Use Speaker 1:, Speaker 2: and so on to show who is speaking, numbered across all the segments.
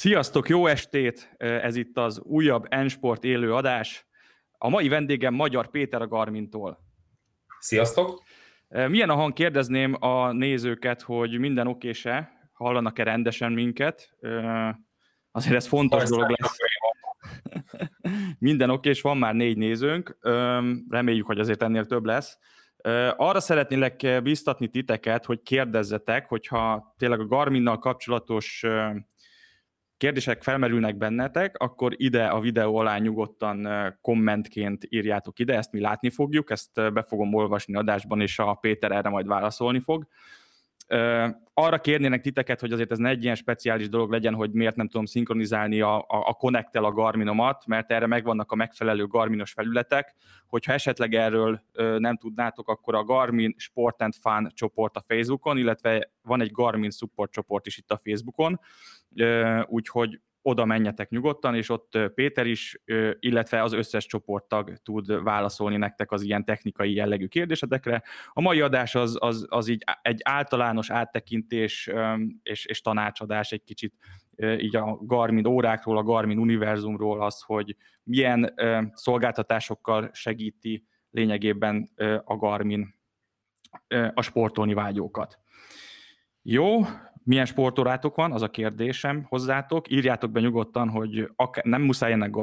Speaker 1: Sziasztok, jó estét! Ez itt az újabb N-Sport élő adás. A mai vendégem Magyar Péter a Garmintól.
Speaker 2: Sziasztok!
Speaker 1: Milyen a hang? Kérdezném a nézőket, hogy minden okése, hallanak-e rendesen minket. Azért ez fontos dolog lesz. minden oké, és van már négy nézőnk. Reméljük, hogy azért ennél több lesz. Arra szeretnélek biztatni titeket, hogy kérdezzetek, hogyha tényleg a Garminnal kapcsolatos kérdések felmerülnek bennetek, akkor ide a videó alá nyugodtan kommentként írjátok ide, ezt mi látni fogjuk, ezt be fogom olvasni adásban, és a Péter erre majd válaszolni fog arra kérnének titeket, hogy azért ez ne egy ilyen speciális dolog legyen, hogy miért nem tudom szinkronizálni a, a, a Connect-tel a Garminomat, mert erre megvannak a megfelelő Garminos felületek. Hogyha esetleg erről nem tudnátok, akkor a Garmin Sport and Fun csoport a Facebookon, illetve van egy Garmin Support csoport is itt a Facebookon, úgyhogy oda menjetek nyugodtan, és ott Péter is, illetve az összes csoporttag tud válaszolni nektek az ilyen technikai jellegű kérdésetekre. A mai adás az, az, az így egy általános áttekintés és, és tanácsadás egy kicsit így a Garmin órákról, a Garmin univerzumról, az, hogy milyen szolgáltatásokkal segíti lényegében a Garmin a sportolni vágyókat. Jó, milyen sportórátok van, az a kérdésem hozzátok. Írjátok be nyugodtan, hogy akár, nem muszáj ennek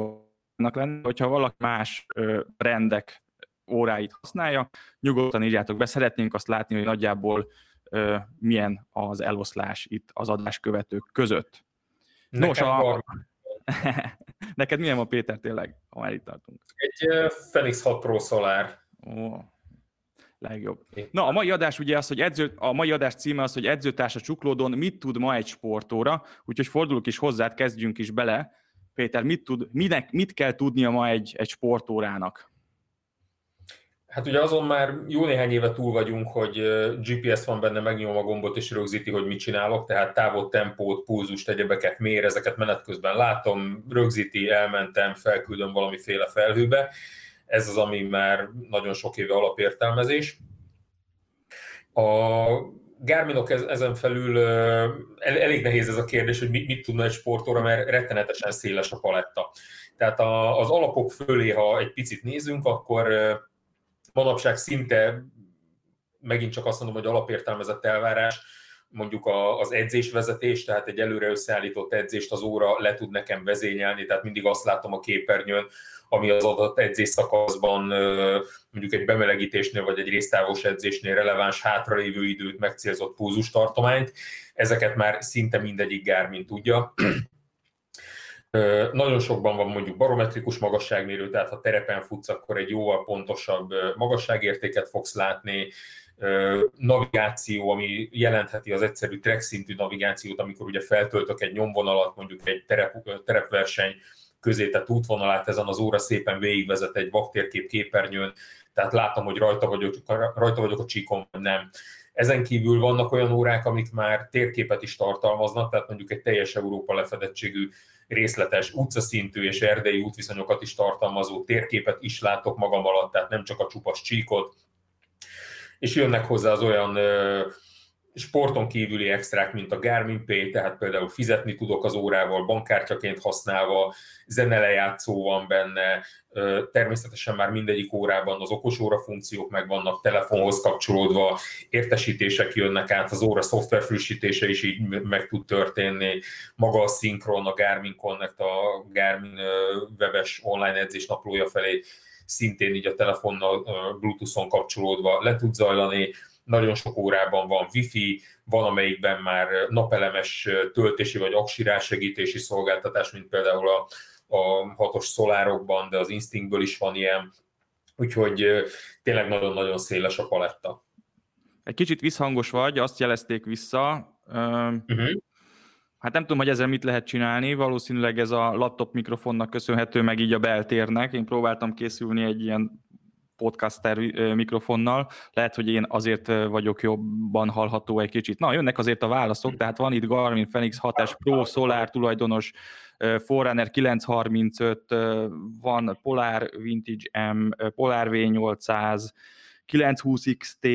Speaker 1: lenni, hogyha valaki más ö, rendek óráit használja, nyugodtan írjátok be. Szeretnénk azt látni, hogy nagyjából ö, milyen az eloszlás itt az adás követők között.
Speaker 2: Nekem Nos, a...
Speaker 1: Neked milyen a Péter tényleg, ha már itt tartunk?
Speaker 2: Egy uh, Fenix 6 Pro Solar.
Speaker 1: Ó, legjobb. Na, a mai adás ugye az, hogy edző, a mai adás címe az, hogy edzőtársa csuklódon mit tud ma egy sportóra, úgyhogy fordulok is hozzád, kezdjünk is bele. Péter, mit, tud, minek, mit kell tudnia ma egy, egy sportórának?
Speaker 2: Hát ugye azon már jó néhány éve túl vagyunk, hogy GPS van benne, megnyom a gombot és rögzíti, hogy mit csinálok, tehát távot, tempót, pulzust, egyebeket mér, ezeket menet közben látom, rögzíti, elmentem, felküldöm valamiféle felhőbe ez az, ami már nagyon sok éve alapértelmezés. A Garminok ezen felül elég nehéz ez a kérdés, hogy mit, mit tudna egy sportóra, mert rettenetesen széles a paletta. Tehát az alapok fölé, ha egy picit nézünk, akkor manapság szinte megint csak azt mondom, hogy alapértelmezett elvárás, mondjuk az edzésvezetés, tehát egy előre összeállított edzést az óra le tud nekem vezényelni, tehát mindig azt látom a képernyőn, ami az adott edzés szakaszban mondjuk egy bemelegítésnél vagy egy résztávos edzésnél releváns hátralévő időt, megcélzott púzustartományt. Ezeket már szinte mindegyik Garmin tudja. Nagyon sokban van mondjuk barometrikus magasságmérő, tehát ha terepen futsz, akkor egy jóval pontosabb magasságértéket fogsz látni, navigáció, ami jelentheti az egyszerű track szintű navigációt, amikor ugye feltöltök egy nyomvonalat, mondjuk egy terep, terepverseny közétett útvonalát, ezen az óra szépen végigvezet egy vaktérkép képernyőn, tehát látom, hogy rajta vagyok, rajta vagyok a csíkon, vagy nem. Ezen kívül vannak olyan órák, amik már térképet is tartalmaznak, tehát mondjuk egy teljes Európa lefedettségű részletes utcaszintű és erdei útviszonyokat is tartalmazó térképet is látok magam alatt, tehát nem csak a csupas csíkot, és jönnek hozzá az olyan sporton kívüli extrák, mint a Garmin Pay, tehát például fizetni tudok az órával, bankkártyaként használva, zenelejátszó van benne, természetesen már mindegyik órában az okosóra funkciók meg vannak telefonhoz kapcsolódva, értesítések jönnek át, az óra szoftver frissítése is így meg tud történni, maga a szinkron, a Garmin Connect, a Garmin webes online edzés naplója felé szintén így a telefonnal Bluetooth-on kapcsolódva le tud zajlani, nagyon sok órában van wifi, van amelyikben már napelemes töltési vagy aksirás segítési szolgáltatás, mint például a, a hatos szolárokban, de az Instinctből is van ilyen, úgyhogy tényleg nagyon-nagyon széles a paletta.
Speaker 1: Egy kicsit visszhangos vagy, azt jelezték vissza. Uh-huh. Hát nem tudom, hogy ezzel mit lehet csinálni, valószínűleg ez a laptop mikrofonnak köszönhető, meg így a beltérnek. Én próbáltam készülni egy ilyen podcaster mikrofonnal, lehet, hogy én azért vagyok jobban hallható egy kicsit. Na, jönnek azért a válaszok, tehát van itt Garmin Fenix 6S Pro Solar tulajdonos, Forerunner 935, van Polar Vintage M, Polar V800, 920 XT,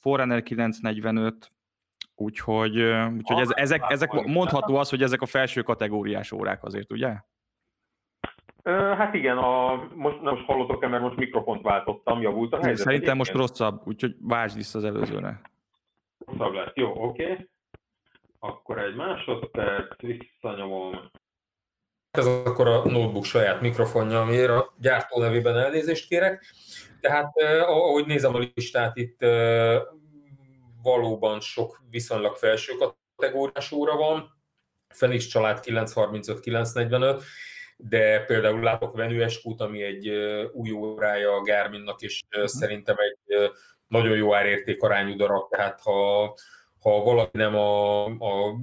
Speaker 1: Forerunner 945, Úgyhogy, úgyhogy ez, ezek, ezek mondható az, hogy ezek a felső kategóriás órák azért, ugye?
Speaker 3: Hát igen, a, most nem most hallottok-e, mert most mikrofont váltottam, javult a helyzet.
Speaker 1: Szerintem most rosszabb, úgyhogy váltsd vissza az előzőre.
Speaker 3: Rosszabb lett, jó, oké. Okay. Akkor egy másodperc, visszanyomom.
Speaker 2: Ez akkor a notebook saját mikrofonja, amiért a gyártó nevében elnézést kérek. Tehát ahogy nézem a listát, itt valóban sok viszonylag felső kategóriás óra van. Fenix család 935-945, de például látok Venue Eskút, ami egy új órája a Garminnak, és uh-huh. szerintem egy nagyon jó árérték arányú darab, tehát ha, ha valaki nem a, a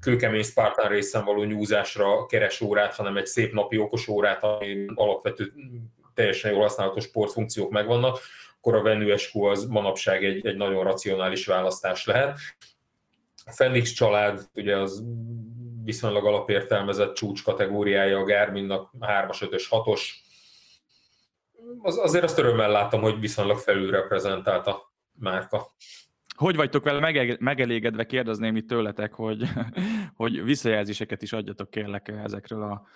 Speaker 2: kőkemény Spartan részen való nyúzásra keres órát, hanem egy szép napi okos órát, ami alapvető teljesen jól használható sportfunkciók megvannak, akkor a Venue Escu az manapság egy, egy nagyon racionális választás lehet. A Fenix család, ugye az viszonylag alapértelmezett csúcs kategóriája a Garminnak 3-as, 5-ös, 6-os. Az, azért azt örömmel láttam, hogy viszonylag felülreprezentált a márka.
Speaker 1: Hogy vagytok vele megelégedve, kérdezném itt tőletek, hogy, hogy visszajelzéseket is adjatok kérlek ezekről a,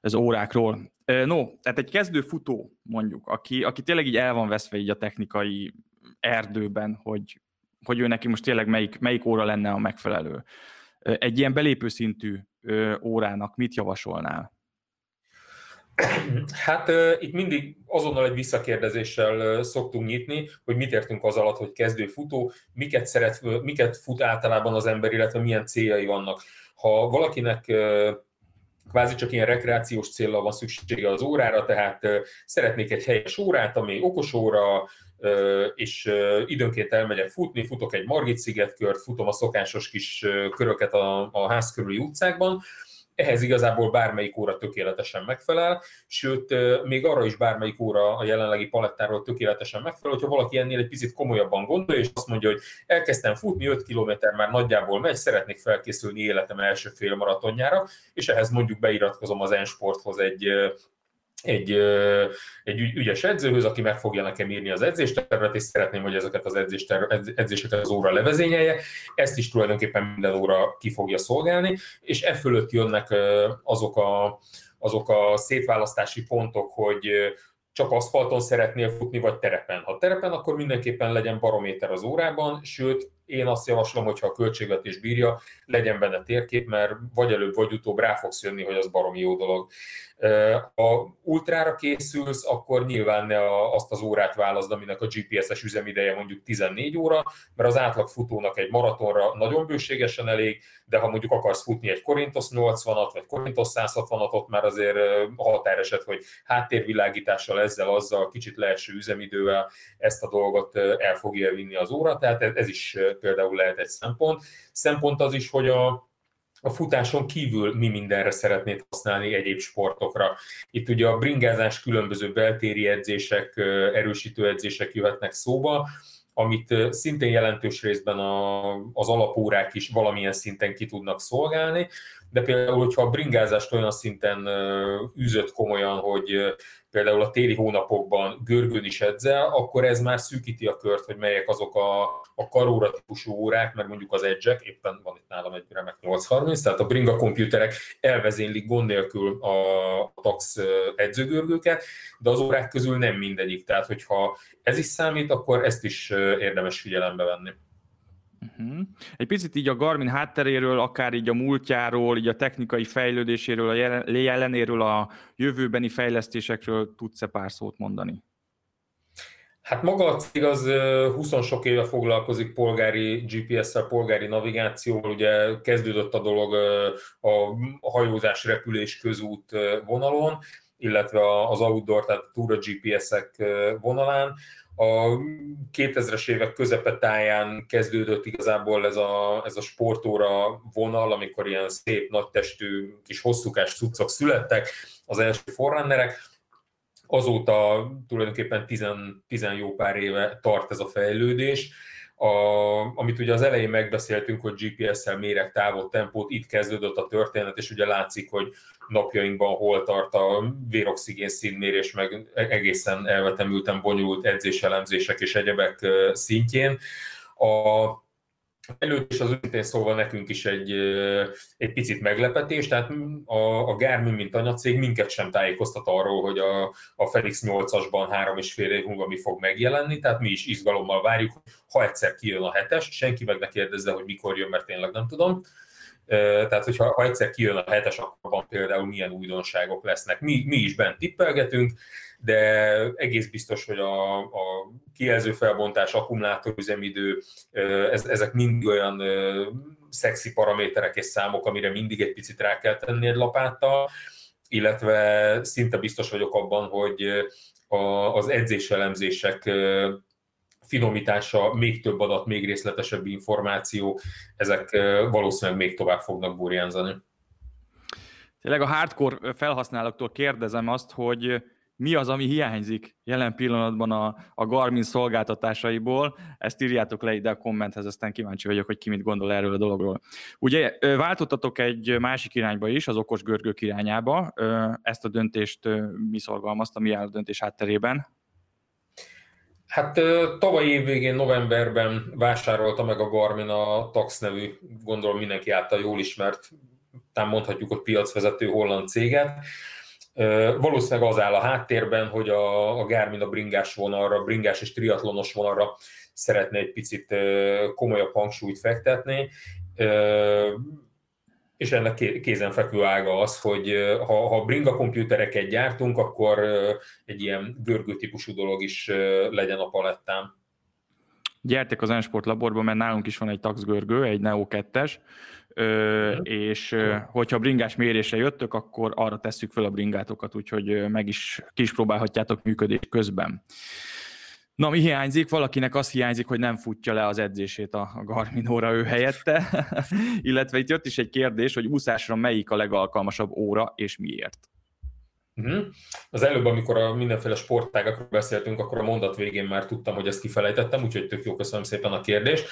Speaker 1: az órákról. No, tehát egy kezdő futó mondjuk, aki, aki tényleg így el van veszve így a technikai erdőben, hogy, hogy ő neki most tényleg melyik, melyik óra lenne a megfelelő. Egy ilyen belépő szintű órának mit javasolnál?
Speaker 2: Hát itt mindig azonnal egy visszakérdezéssel szoktunk nyitni, hogy mit értünk az alatt, hogy kezdő futó, miket, szeret, miket fut általában az ember, illetve milyen céljai vannak. Ha valakinek kvázi csak ilyen rekreációs célra van szüksége az órára, tehát szeretnék egy helyes órát, ami okos óra, és időnként elmegyek futni, futok egy Margit szigetkört, futom a szokásos kis köröket a, a ház körüli utcákban, ehhez igazából bármelyik óra tökéletesen megfelel, sőt, még arra is bármelyik óra a jelenlegi palettáról tökéletesen megfelel, hogyha valaki ennél egy picit komolyabban gondolja, és azt mondja, hogy elkezdtem futni, 5 km már nagyjából megy, szeretnék felkészülni életem első fél maratonjára, és ehhez mondjuk beiratkozom az Ensporthoz egy egy, egy ügyes edzőhöz, aki meg fogja nekem írni az edzéstervet, és szeretném, hogy ezeket az edzéseket az óra levezényelje. Ezt is tulajdonképpen minden óra ki fogja szolgálni, és e fölött jönnek azok a, azok a szétválasztási pontok, hogy csak aszfalton szeretnél futni, vagy terepen. Ha terepen, akkor mindenképpen legyen barométer az órában, sőt, én azt javaslom, hogy ha a költségvetés bírja, legyen benne térkép, mert vagy előbb, vagy utóbb rá fogsz jönni, hogy az baromi jó dolog. Ha ultrára készülsz, akkor nyilván ne azt az órát válaszd, aminek a GPS-es üzemideje mondjuk 14 óra, mert az átlag futónak egy maratonra nagyon bőségesen elég, de ha mondjuk akarsz futni egy Korintos 80-at, vagy Korintos 160-at, ott már azért határeset, hogy háttérvilágítással, ezzel, azzal, kicsit leeső üzemidővel ezt a dolgot el fogja vinni az óra, tehát ez is például lehet egy szempont. Szempont az is, hogy a, a futáson kívül mi mindenre szeretnéd használni egyéb sportokra. Itt ugye a bringázás különböző beltéri edzések, erősítő edzések jöhetnek szóba, amit szintén jelentős részben a, az alapórák is valamilyen szinten ki tudnak szolgálni, de például, hogyha a bringázást olyan szinten űzött komolyan, hogy például a téli hónapokban görgőn is edzel, akkor ez már szűkíti a kört, hogy melyek azok a, a karóra típusú órák, mert mondjuk az edge éppen van itt nálam egy remek 830, tehát a bringa komputerek elvezénylik gond nélkül a tax edzőgörgőket, de az órák közül nem mindegyik. Tehát, hogyha ez is számít, akkor ezt is érdemes figyelembe venni.
Speaker 1: Uh-huh. Egy picit így a Garmin hátteréről, akár így a múltjáról, így a technikai fejlődéséről, a jelenéről, a jövőbeni fejlesztésekről tudsz-e pár szót mondani?
Speaker 2: Hát maga a cég az 20 sok éve foglalkozik polgári GPS-szel, polgári navigációval, ugye kezdődött a dolog a hajózás, repülés, közút vonalon, illetve az outdoor, tehát túra GPS-ek vonalán. A 2000-es évek közepetáján kezdődött igazából ez a, ez a sportóra vonal, amikor ilyen szép, nagytestű, kis hosszúkás cuccok születtek, az első forrunnerek. Azóta tulajdonképpen 10, 10 jó pár éve tart ez a fejlődés a, amit ugye az elején megbeszéltünk, hogy GPS-szel mérek távot, tempót, itt kezdődött a történet, és ugye látszik, hogy napjainkban hol tart a véroxigén színmérés, meg egészen elvetemülten bonyolult edzéselemzések és egyebek szintjén. A, előtt is az őszintén szólva nekünk is egy, egy picit meglepetés, tehát a, a Garmin, mint anyacég minket sem tájékoztat arról, hogy a, a Felix 8-asban három és fél év múlva mi fog megjelenni, tehát mi is izgalommal várjuk, ha egyszer kijön a hetes, senki meg ne kérdezze, hogy mikor jön, mert tényleg nem tudom. Tehát, hogyha ha egyszer kijön a hetes, akkor van például milyen újdonságok lesznek. Mi, mi is bent tippelgetünk, de egész biztos, hogy a, a kijelző felbontás, akkumulátorüzemidő, ez, ezek mind olyan szexi paraméterek és számok, amire mindig egy picit rá kell tenni egy lapáttal, illetve szinte biztos vagyok abban, hogy a, az edzéselemzések finomítása, még több adat, még részletesebb információ, ezek valószínűleg még tovább fognak burjánzani.
Speaker 1: Tényleg a hardcore felhasználóktól kérdezem azt, hogy mi az, ami hiányzik jelen pillanatban a, a Garmin szolgáltatásaiból. Ezt írjátok le ide a kommenthez, aztán kíváncsi vagyok, hogy ki mit gondol erről a dologról. Ugye váltottatok egy másik irányba is, az okos görgők irányába. Ezt a döntést mi szorgalmazta, mi áll a döntés hátterében?
Speaker 2: Hát tavaly év végén, novemberben vásárolta meg a Garmin a Tax nevű, gondolom mindenki által jól ismert, talán mondhatjuk, hogy piacvezető holland céget. Valószínűleg az áll a háttérben, hogy a, a Garmin a bringás vonalra, bringás és triatlonos vonalra szeretne egy picit komolyabb hangsúlyt fektetni, és ennek kézenfekvő ága az, hogy ha, ha bringa komputereket gyártunk, akkor egy ilyen görgő típusú dolog is legyen a palettán.
Speaker 1: Gyertek az Ensport laborba, mert nálunk is van egy taxgörgő, egy Neo 2-es, Ö, és hogyha bringás mérésre jöttök, akkor arra tesszük fel a bringátokat, úgyhogy meg is ki is próbálhatjátok működés közben. Na, mi hiányzik? Valakinek az hiányzik, hogy nem futja le az edzését a Garmin óra ő helyette, illetve itt jött is egy kérdés, hogy úszásra melyik a legalkalmasabb óra, és miért?
Speaker 2: Uh-huh. Az előbb, amikor a mindenféle sportágakról beszéltünk, akkor a mondat végén már tudtam, hogy ezt kifelejtettem, úgyhogy tök jó, köszönöm szépen a kérdést.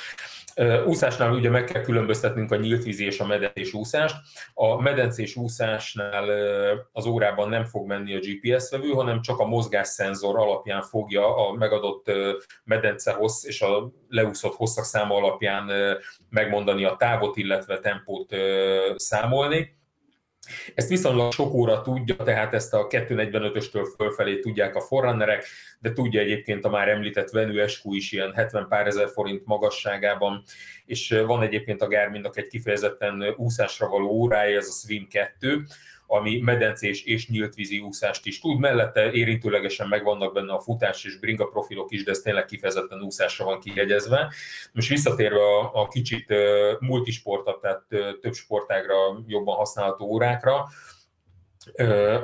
Speaker 2: Úszásnál ugye meg kell különböztetnünk a nyílt vízi és a medencés úszást. A medencés úszásnál az órában nem fog menni a GPS vevő, hanem csak a mozgásszenzor alapján fogja a megadott medence hossz és a leúszott hosszak száma alapján megmondani a távot, illetve tempót számolni ezt viszonylag sok óra tudja, tehát ezt a 245-östől fölfelé tudják a forrunnerek, de tudja egyébként a már említett Venue SQ is ilyen 70 pár ezer forint magasságában, és van egyébként a Garminnak egy kifejezetten úszásra való órája, ez a Swim 2, ami medencés és nyílt vízi úszást is tud. Mellette érintőlegesen megvannak benne a futás és bringa profilok is, de ez tényleg kifejezetten úszásra van kiegyezve. Most visszatérve a, a kicsit multisportat, tehát több sportágra jobban használható órákra,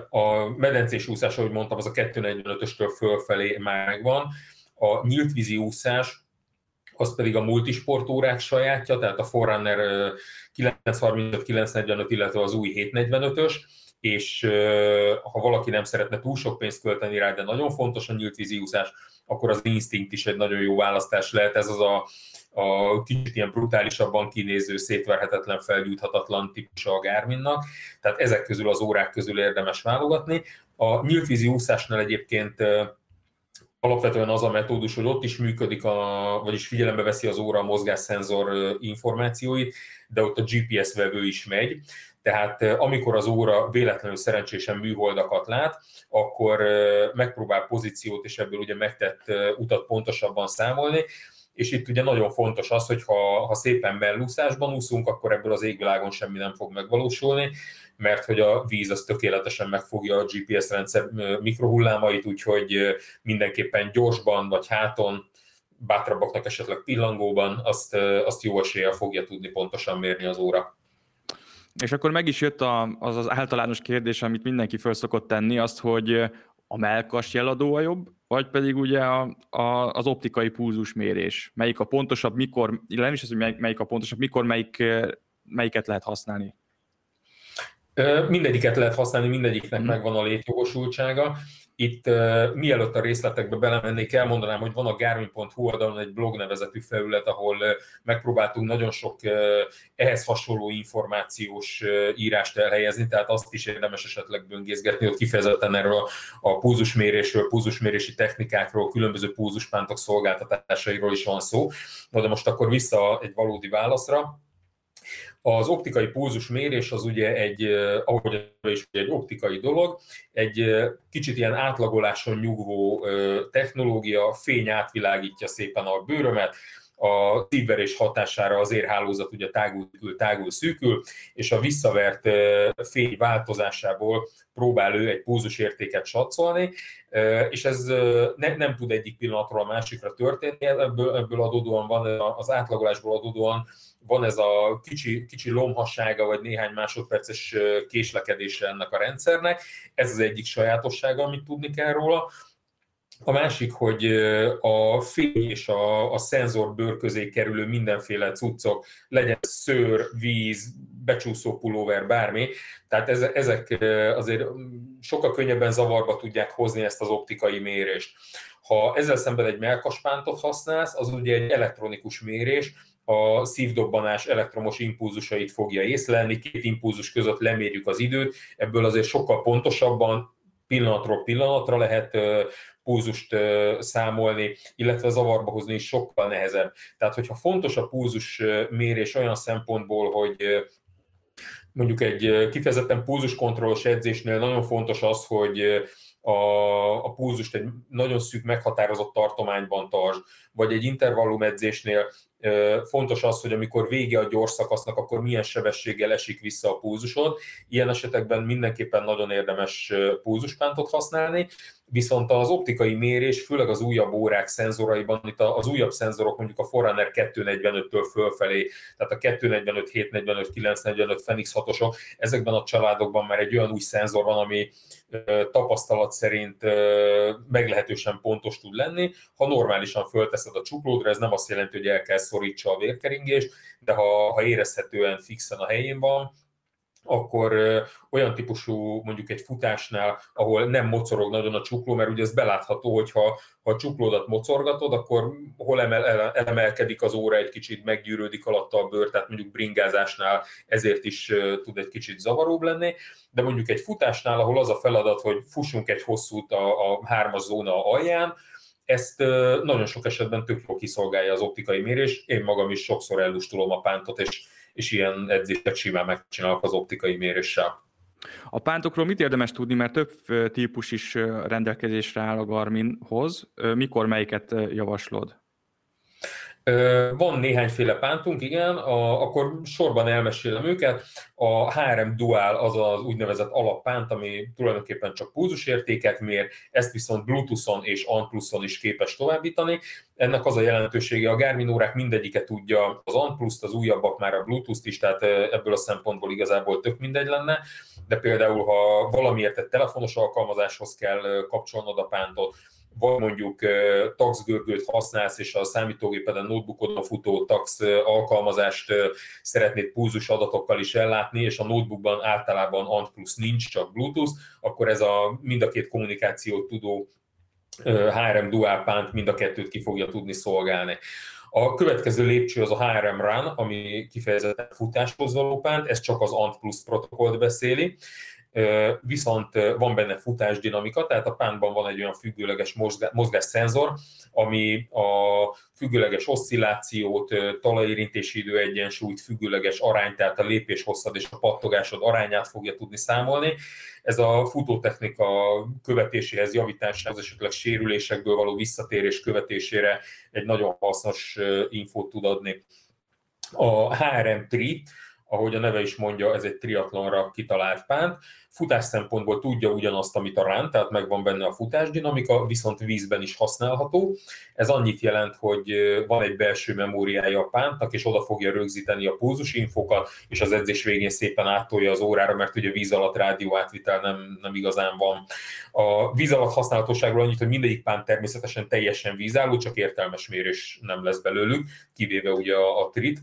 Speaker 2: a medencés úszás, ahogy mondtam, az a 245-östől fölfelé már megvan. A nyílt vízi úszás, az pedig a multisportórák sajátja, tehát a Forerunner 935-945, illetve az új 745-ös, és ha valaki nem szeretne túl sok pénzt költeni rá, de nagyon fontos a nyílt víziúszás, akkor az Instinct is egy nagyon jó választás lehet. Ez az a, a kicsit ilyen brutálisabban kinéző, szétverhetetlen, felgyújthatatlan típus a Garminnak. Tehát ezek közül az órák közül érdemes válogatni. A nyílt vízi úszásnál egyébként alapvetően az a metódus, hogy ott is működik, a, vagyis figyelembe veszi az óra a mozgásszenzor információit, de ott a GPS vevő is megy. Tehát amikor az óra véletlenül szerencsésen műholdakat lát, akkor megpróbál pozíciót és ebből ugye megtett utat pontosabban számolni, és itt ugye nagyon fontos az, hogy ha, ha szépen mellúszásban úszunk, akkor ebből az égvilágon semmi nem fog megvalósulni, mert hogy a víz az tökéletesen megfogja a GPS rendszer mikrohullámait, úgyhogy mindenképpen gyorsban vagy háton, bátrabbaknak esetleg pillangóban, azt, azt jó eséllyel fogja tudni pontosan mérni az óra.
Speaker 1: És akkor meg is jött a, az az általános kérdés, amit mindenki föl szokott tenni, azt, hogy a melkas jeladó a jobb, vagy pedig ugye a, a, az optikai pulzusmérés. Melyik a pontosabb, mikor, nem is az, hogy melyik, a pontosabb, mikor melyik, melyiket lehet használni?
Speaker 2: Mindegyiket lehet használni, mindegyiknek mm. megvan a létjogosultsága. Itt uh, mielőtt a részletekbe belemennék, elmondanám, hogy van a Garmin.hu oldalon egy blog nevezetű felület, ahol uh, megpróbáltunk nagyon sok uh, ehhez hasonló információs írást elhelyezni, tehát azt is érdemes esetleg böngészgetni, ott kifejezetten erről a, a púzusmérésről, púzusmérési technikákról, különböző púzuspántok szolgáltatásairól is van szó. Na de most akkor vissza egy valódi válaszra az optikai pulzus mérés az ugye egy, ahogy is egy optikai dolog, egy kicsit ilyen átlagoláson nyugvó technológia, fény átvilágítja szépen a bőrömet, a szívverés hatására az érhálózat ugye tágul, tágul, szűkül, és a visszavert fény változásából próbál ő egy pulzus értéket satszolni, és ez ne, nem tud egyik pillanatról a másikra történni, ebből, ebből adódóan van, az átlagolásból adódóan van ez a kicsi, kicsi lomhassága, vagy néhány másodperces késlekedése ennek a rendszernek. Ez az egyik sajátossága, amit tudni kell róla. A másik, hogy a fény és a, a szenzor bőr közé kerülő mindenféle cuccok, legyen szőr, víz, becsúszó pulóver, bármi, tehát ezek azért sokkal könnyebben zavarba tudják hozni ezt az optikai mérést. Ha ezzel szemben egy melkaspántot használsz, az ugye egy elektronikus mérés, a szívdobbanás elektromos impulzusait fogja észlelni, két impulzus között lemérjük az időt, ebből azért sokkal pontosabban pillanatról pillanatra lehet pulzust számolni, illetve zavarba hozni is sokkal nehezebb. Tehát, hogyha fontos a pulzus mérés olyan szempontból, hogy mondjuk egy kifejezetten pulzuskontrollos edzésnél nagyon fontos az, hogy a, a pulzust egy nagyon szűk meghatározott tartományban tartsd, vagy egy intervallum edzésnél Fontos az, hogy amikor vége a gyors szakasznak, akkor milyen sebességgel esik vissza a púzusod. Ilyen esetekben mindenképpen nagyon érdemes púzuspántot használni, viszont az optikai mérés, főleg az újabb órák szenzoraiban, itt az újabb szenzorok mondjuk a Forerunner 245-től fölfelé, tehát a 245, 745, 945 Fenix 6-osok, ezekben a családokban már egy olyan új szenzor van, ami tapasztalat szerint meglehetősen pontos tud lenni. Ha normálisan fölteszed a csuklódra, ez nem azt jelenti, hogy el kell szorítsa a vérkeringést, de ha, ha érezhetően fixen a helyén van, akkor olyan típusú mondjuk egy futásnál, ahol nem mocorog nagyon a csukló, mert ugye ez belátható, hogy ha, ha a csuklódat mocorgatod, akkor hol emel, elemelkedik az óra egy kicsit, meggyűrődik alatta a bőr, tehát mondjuk bringázásnál ezért is tud egy kicsit zavaróbb lenni, de mondjuk egy futásnál, ahol az a feladat, hogy fussunk egy hosszút a, a hármas zóna alján, ezt nagyon sok esetben tök jól kiszolgálja az optikai mérés. Én magam is sokszor ellustulom a pántot, és és ilyen edzések simán megcsinálok az optikai méréssel.
Speaker 1: A pántokról mit érdemes tudni, mert több típus is rendelkezésre áll a Garminhoz. Mikor melyiket javaslod?
Speaker 2: Van néhányféle pántunk, igen, a, akkor sorban elmesélem őket. A HRM Dual az az úgynevezett alappánt, ami tulajdonképpen csak pulzusértéket mér, ezt viszont Bluetooth-on és Anpluson is képes továbbítani. Ennek az a jelentősége, a Garmin órák mindegyike tudja az Anplus-t, az újabbak már a Bluetooth-t is, tehát ebből a szempontból igazából tök mindegy lenne, de például ha valamiért egy telefonos alkalmazáshoz kell kapcsolnod a pántot, vagy mondjuk tax görgőt használsz, és a számítógépeden, notebookodon futó tax alkalmazást szeretnéd pulzus adatokkal is ellátni, és a notebookban általában ANT plus nincs, csak Bluetooth, akkor ez a mind a két kommunikációt tudó HRM dual pánt mind a kettőt ki fogja tudni szolgálni. A következő lépcső az a HRM Run, ami kifejezetten futáshoz való pánt, ez csak az ANT Plus protokollt beszéli viszont van benne futásdinamika, tehát a pántban van egy olyan függőleges mozgásszenzor, ami a függőleges oszcillációt, talajérintési idő egyensúlyt, függőleges arányt, tehát a lépéshosszad és a pattogásod arányát fogja tudni számolni. Ez a futótechnika követéséhez, javításához, esetleg sérülésekből való visszatérés követésére egy nagyon hasznos infót tud adni. A HRM Tri, ahogy a neve is mondja, ez egy triatlonra kitalált pánt. Futás szempontból tudja ugyanazt, amit a rán, tehát megvan benne a futásdinamika, viszont vízben is használható. Ez annyit jelent, hogy van egy belső memóriája a pántnak, és oda fogja rögzíteni a pulzusinfokat, és az edzés végén szépen áttolja az órára, mert ugye víz alatt rádió átvitel nem, nem igazán van. A víz alatt használhatóságról annyit, hogy mindegyik pánt természetesen teljesen vízálló, csak értelmes mérés nem lesz belőlük, kivéve ugye a, a trit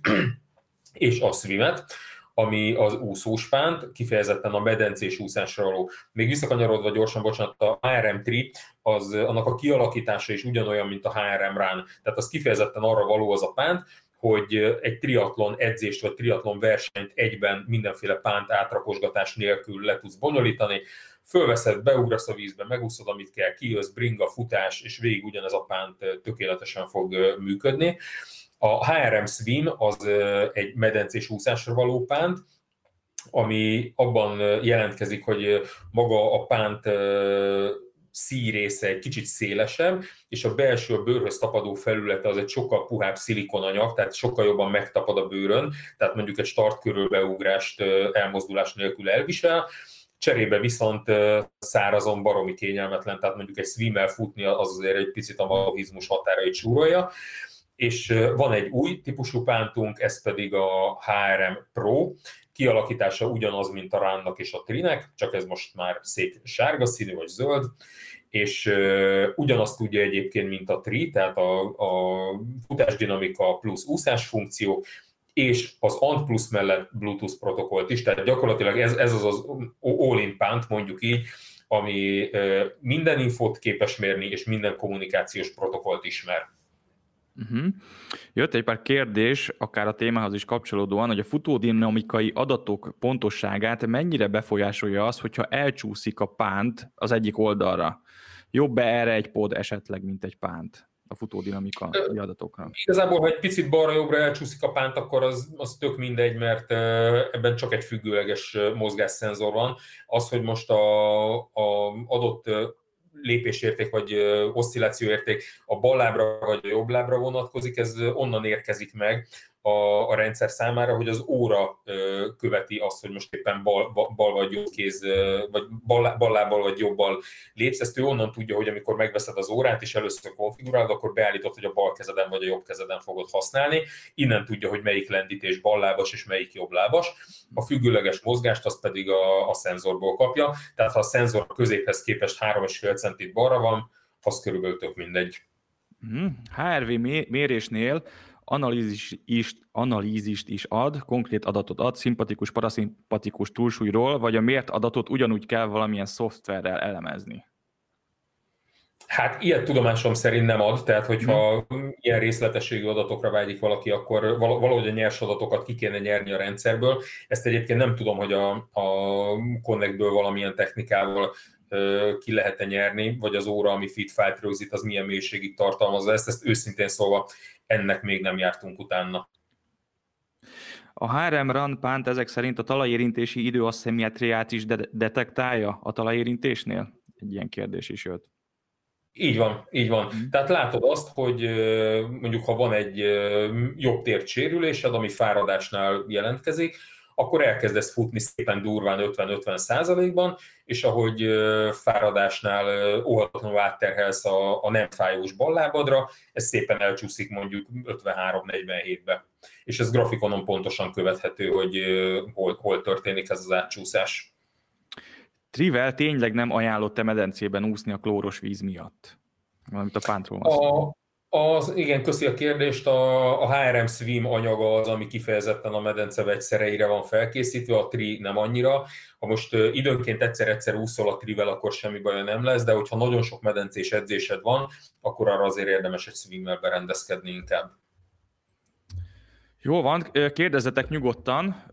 Speaker 2: és a swimet. Ami az úszós pánt, kifejezetten a medencés úszásra való. Még visszakanyarodva gyorsan, bocsánat, a HRM Tri, az, annak a kialakítása is ugyanolyan, mint a HRM Run. Tehát az kifejezetten arra való az a pánt, hogy egy triatlon edzést vagy triatlon versenyt egyben mindenféle pánt átrakosgatás nélkül le tudsz bonyolítani, fölveszed, beugrasz a vízbe, megúszod, amit kell, kijössz, bringa, futás, és végig ugyanez a pánt tökéletesen fog működni. A HRM Swim az egy medencés úszásra való pánt, ami abban jelentkezik, hogy maga a pánt szírésze egy kicsit szélesebb, és a belső a bőrhöz tapadó felülete az egy sokkal puhább szilikonanyag, tehát sokkal jobban megtapad a bőrön, tehát mondjuk egy start körülbeugrást elmozdulás nélkül elvisel, cserébe viszont szárazon baromi kényelmetlen, tehát mondjuk egy swimmer futni az azért egy picit a mazochizmus határait súrolja, és van egy új típusú pántunk, ez pedig a HRM Pro, kialakítása ugyanaz, mint a Ránnak és a Trinek, csak ez most már szép sárga színű vagy zöld, és ugyanazt tudja egyébként, mint a Tri, tehát a, a futásdinamika plusz úszás funkció, és az ANT Plus mellett Bluetooth protokollt is, tehát gyakorlatilag ez, ez az az all-in pánt, mondjuk így, ami minden infót képes mérni, és minden kommunikációs protokollt ismer.
Speaker 1: Uh-huh. Jött egy pár kérdés, akár a témához is kapcsolódóan, hogy a futódinamikai adatok pontosságát mennyire befolyásolja az, hogyha elcsúszik a pánt az egyik oldalra. Jobb-e erre egy pod esetleg, mint egy pánt a futódinamikai adatokra?
Speaker 2: Igazából, ha egy picit balra-jobbra elcsúszik a pánt, akkor az, az tök mindegy, mert ebben csak egy függőleges mozgásszenzor van. Az, hogy most a, a adott lépésérték vagy oszcillációérték a bal lábra vagy a jobb lábra vonatkozik, ez onnan érkezik meg, a, a rendszer számára, hogy az óra ö, követi azt, hogy most éppen bal, bal, vagy jobb kéz, vagy bal, bal vagy jobbal lépsz, ezt ő onnan tudja, hogy amikor megveszed az órát és először konfigurálod, akkor beállítod, hogy a bal kezeden vagy a jobb kezeden fogod használni, innen tudja, hogy melyik lendítés ballábas és melyik jobblábas. A függőleges mozgást azt pedig a, a szenzorból kapja, tehát ha a szenzor középhez képest 3,5 centit balra van, az körülbelül tök mindegy.
Speaker 1: HRV mhm. mérésnél analízis is, analízist is ad, konkrét adatot ad, szimpatikus, paraszimpatikus túlsúlyról, vagy a mért adatot ugyanúgy kell valamilyen szoftverrel elemezni?
Speaker 2: Hát ilyet tudomásom szerint nem ad, tehát hogyha hmm. ilyen részletességű adatokra vágyik valaki, akkor valahogy a nyers adatokat ki kéne nyerni a rendszerből. Ezt egyébként nem tudom, hogy a, a Connectből valamilyen technikával ki lehet-e nyerni, vagy az óra, ami fit file rögzít, az milyen mélységig tartalmazza ezt, ezt őszintén szólva ennek még nem jártunk utána.
Speaker 1: A HRM Run pánt ezek szerint a talajérintési időasszemiatriát is de- detektálja a talajérintésnél? Egy ilyen kérdés is jött.
Speaker 2: Így van, így van. Mm. Tehát látod azt, hogy mondjuk ha van egy jobb tért sérülésed, ami fáradásnál jelentkezik, akkor elkezdesz futni szépen durván 50-50 százalékban, és ahogy fáradásnál óhatatlanul átterhelsz a, a nem fájós ballábadra, ez szépen elcsúszik mondjuk 53-47-be. És ez grafikonon pontosan követhető, hogy hol, hol történik ez az átcsúszás.
Speaker 1: Trivel tényleg nem ajánlott te medencében úszni a klóros víz miatt? Valamit a pántról
Speaker 2: a, az, igen, köszi a kérdést. A, a HRM Swim anyaga az, ami kifejezetten a medence vegyszereire van felkészítve, a tri nem annyira. Ha most időnként egyszer-egyszer úszol a trivel, akkor semmi baj nem lesz, de hogyha nagyon sok medencés edzésed van, akkor arra azért érdemes egy swimmel berendezkedni inkább.
Speaker 1: Jó van, kérdezzetek nyugodtan,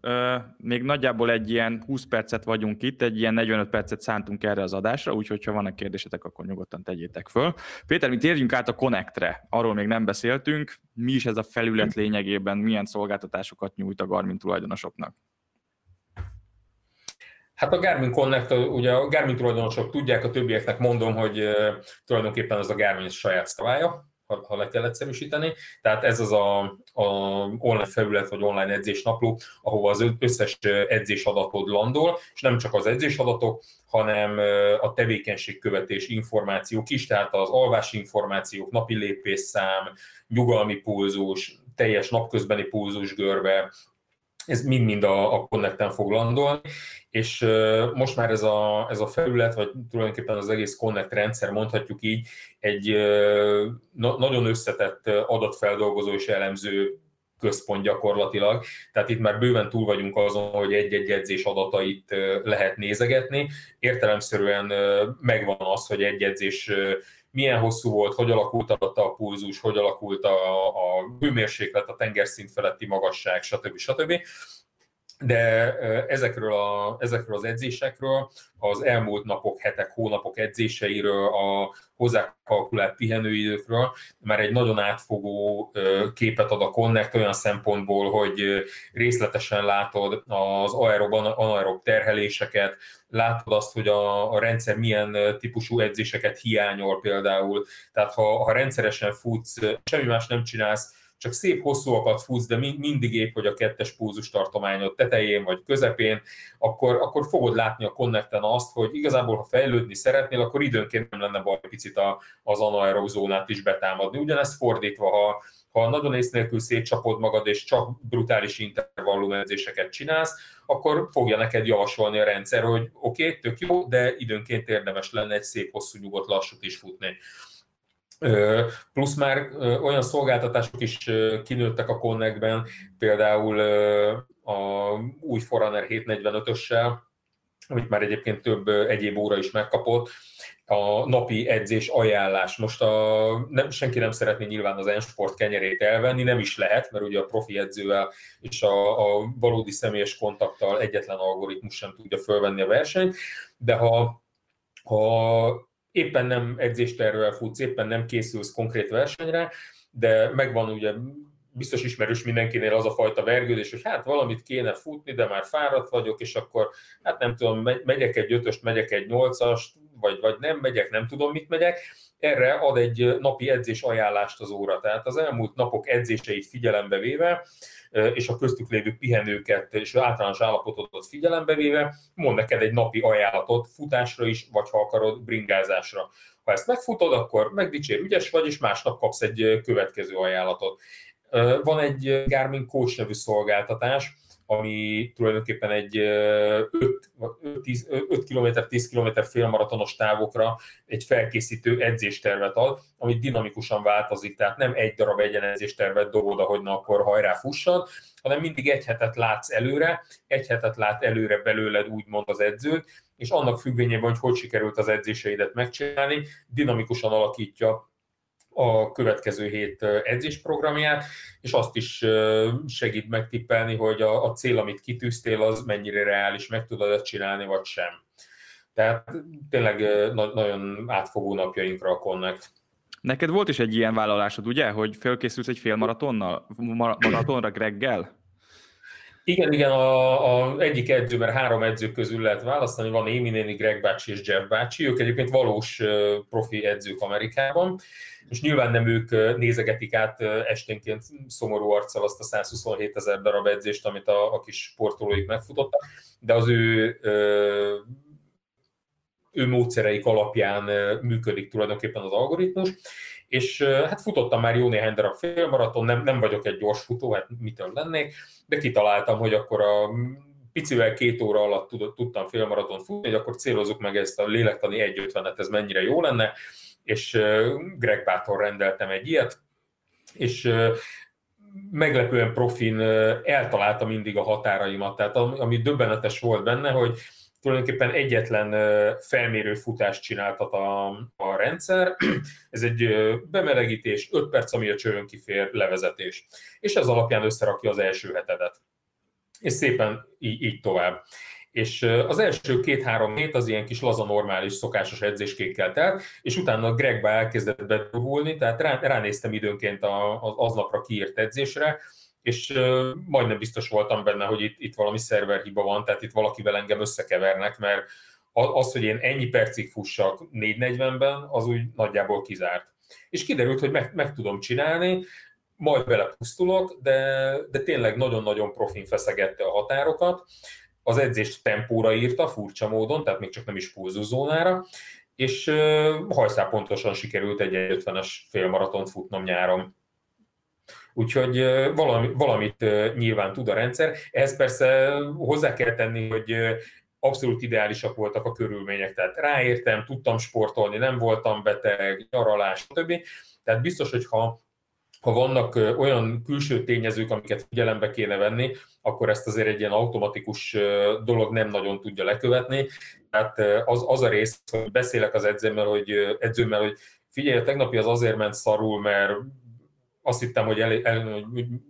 Speaker 1: még nagyjából egy ilyen 20 percet vagyunk itt, egy ilyen 45 percet szántunk erre az adásra, úgyhogy ha vannak kérdésetek, akkor nyugodtan tegyétek föl. Péter, mi térjünk át a Connectre, arról még nem beszéltünk, mi is ez a felület lényegében, milyen szolgáltatásokat nyújt a Garmin tulajdonosoknak?
Speaker 2: Hát a Garmin Connect, ugye a Garmin tulajdonosok tudják, a többieknek mondom, hogy tulajdonképpen az a Garmin saját szabálya, ha, ha le kell egyszerűsíteni. Tehát ez az a, a online felület vagy online edzésnapló, ahova az összes edzésadatod landol, és nem csak az edzésadatok, hanem a tevékenységkövetés információk is, tehát az alvási információk, napi lépésszám, nyugalmi pulzus, teljes napközbeni pulzus görbe, ez mind-mind a, a Connecten fog landolni, és most már ez a, ez a felület, vagy tulajdonképpen az egész Connect rendszer, mondhatjuk így, egy na, nagyon összetett adatfeldolgozó és elemző központ gyakorlatilag, tehát itt már bőven túl vagyunk azon, hogy egy-egy edzés adatait lehet nézegetni. Értelemszerűen megvan az, hogy egy edzés milyen hosszú volt, hogy alakult alatta a pulzus, hogy alakult a, a hőmérséklet, a tengerszint feletti magasság, stb. stb de ezekről, a, ezekről az edzésekről, az elmúlt napok, hetek, hónapok edzéseiről, a hozzákalkulált pihenőidőkről már egy nagyon átfogó képet ad a Connect olyan szempontból, hogy részletesen látod az aerob, anaerob terheléseket, látod azt, hogy a, a rendszer milyen típusú edzéseket hiányol például. Tehát ha, ha rendszeresen futsz, semmi más nem csinálsz, csak szép hosszúakat futsz, de mindig épp, hogy a kettes pulzus tartományod tetején vagy közepén, akkor, akkor fogod látni a connecten azt, hogy igazából, ha fejlődni szeretnél, akkor időnként nem lenne baj picit a, az anaerob zónát is betámadni. Ugyanezt fordítva, ha, ha nagyon ész nélkül szétcsapod magad, és csak brutális intervallum edzéseket csinálsz, akkor fogja neked javasolni a rendszer, hogy oké, okay, tök jó, de időnként érdemes lenne egy szép hosszú nyugodt lassút is futni. Plusz már olyan szolgáltatások is kinőttek a Connectben, például a új Forerunner 745-össel, amit már egyébként több egyéb óra is megkapott, a napi edzés ajánlás. Most a, nem, senki nem szeretné nyilván az Ensport kenyerét elvenni, nem is lehet, mert ugye a profi edzővel és a, a valódi személyes kontakttal egyetlen algoritmus sem tudja fölvenni a versenyt, de ha, ha éppen nem edzéstervvel futsz, éppen nem készülsz konkrét versenyre, de megvan ugye biztos ismerős mindenkinél az a fajta vergődés, hogy hát valamit kéne futni, de már fáradt vagyok, és akkor hát nem tudom, megyek egy ötöst, megyek egy nyolcast, vagy, vagy nem megyek, nem tudom, mit megyek. Erre ad egy napi edzés ajánlást az óra. Tehát az elmúlt napok edzéseit figyelembe véve, és a köztük lévő pihenőket és általános állapotot figyelembe véve, mond neked egy napi ajánlatot futásra is, vagy ha akarod, bringázásra. Ha ezt megfutod, akkor megdicsér, ügyes vagy, és másnap kapsz egy következő ajánlatot. Van egy Garmin Coach nevű szolgáltatás, ami tulajdonképpen egy 5, 5 km, 10 km félmaratonos távokra egy felkészítő edzéstervet ad, ami dinamikusan változik, tehát nem egy darab edzéstervet dobod, ahogy na akkor hajrá fussad, hanem mindig egy hetet látsz előre, egy hetet lát előre belőled úgymond az edződ, és annak függvényében, hogy hogy sikerült az edzéseidet megcsinálni, dinamikusan alakítja a következő hét edzésprogramját, és azt is segít megtippelni, hogy a, a cél, amit kitűztél, az mennyire reális, meg tudod ezt csinálni, vagy sem. Tehát tényleg nagyon átfogó napjainkra a Connect.
Speaker 1: Neked volt is egy ilyen vállalásod, ugye, hogy felkészülsz egy fél maratonnal, maratonra Greggel?
Speaker 2: Igen, igen, a, a egyik edző, mert három edző közül lehet választani, van Amy néni, Greg bácsi és Jeff bácsi, ők egyébként valós profi edzők Amerikában, és nyilván nem ők nézegetik át esténként szomorú arccal azt a 127 ezer darab edzést, amit a, a kis sportolóik megfutottak, de az ő ő módszereik alapján működik tulajdonképpen az algoritmus, és hát futottam már jó néhány darab félmaraton, nem, nem vagyok egy gyors futó, hát mitől lennék, de kitaláltam, hogy akkor a picivel két óra alatt tudtam félmaraton futni, hogy akkor célozzuk meg ezt a lélektani 1.50-et, ez mennyire jó lenne, és Greg Bátor rendeltem egy ilyet, és meglepően profin eltalálta mindig a határaimat. Tehát ami döbbenetes volt benne, hogy tulajdonképpen egyetlen felmérő futást csináltat a, a rendszer. Ez egy bemelegítés, 5 perc, ami a csövön kifér, levezetés. És ez alapján összerakja az első hetedet. És szépen így, így tovább. És az első két-három hét az ilyen kis laza normális, szokásos edzéskékkel telt, és utána Gregbe elkezdett bedurulni, tehát rá, ránéztem időnként az aznapra kiírt edzésre, és majdnem biztos voltam benne, hogy itt, itt valami szerverhiba van, tehát itt valakivel engem összekevernek, mert az, hogy én ennyi percig fussak 4.40-ben, az úgy nagyjából kizárt. És kiderült, hogy meg, meg tudom csinálni, majd belepusztulok, de, de tényleg nagyon-nagyon profin feszegette a határokat. Az edzést tempóra írta, furcsa módon, tehát még csak nem is pulzuszónára, és hajszál pontosan sikerült egy 50-es félmaratont futnom nyáron. Úgyhogy valami, valamit nyilván tud a rendszer. Ehhez persze hozzá kell tenni, hogy abszolút ideálisak voltak a körülmények, tehát ráértem, tudtam sportolni, nem voltam beteg, nyaralás, stb. Tehát biztos, hogy ha ha vannak olyan külső tényezők, amiket figyelembe kéne venni, akkor ezt azért egy ilyen automatikus dolog nem nagyon tudja lekövetni. Tehát az, az a rész, hogy beszélek az edzőmmel, hogy, edzőmmel, hogy figyelj, a tegnapi az azért ment szarul, mert azt hittem, hogy el, el,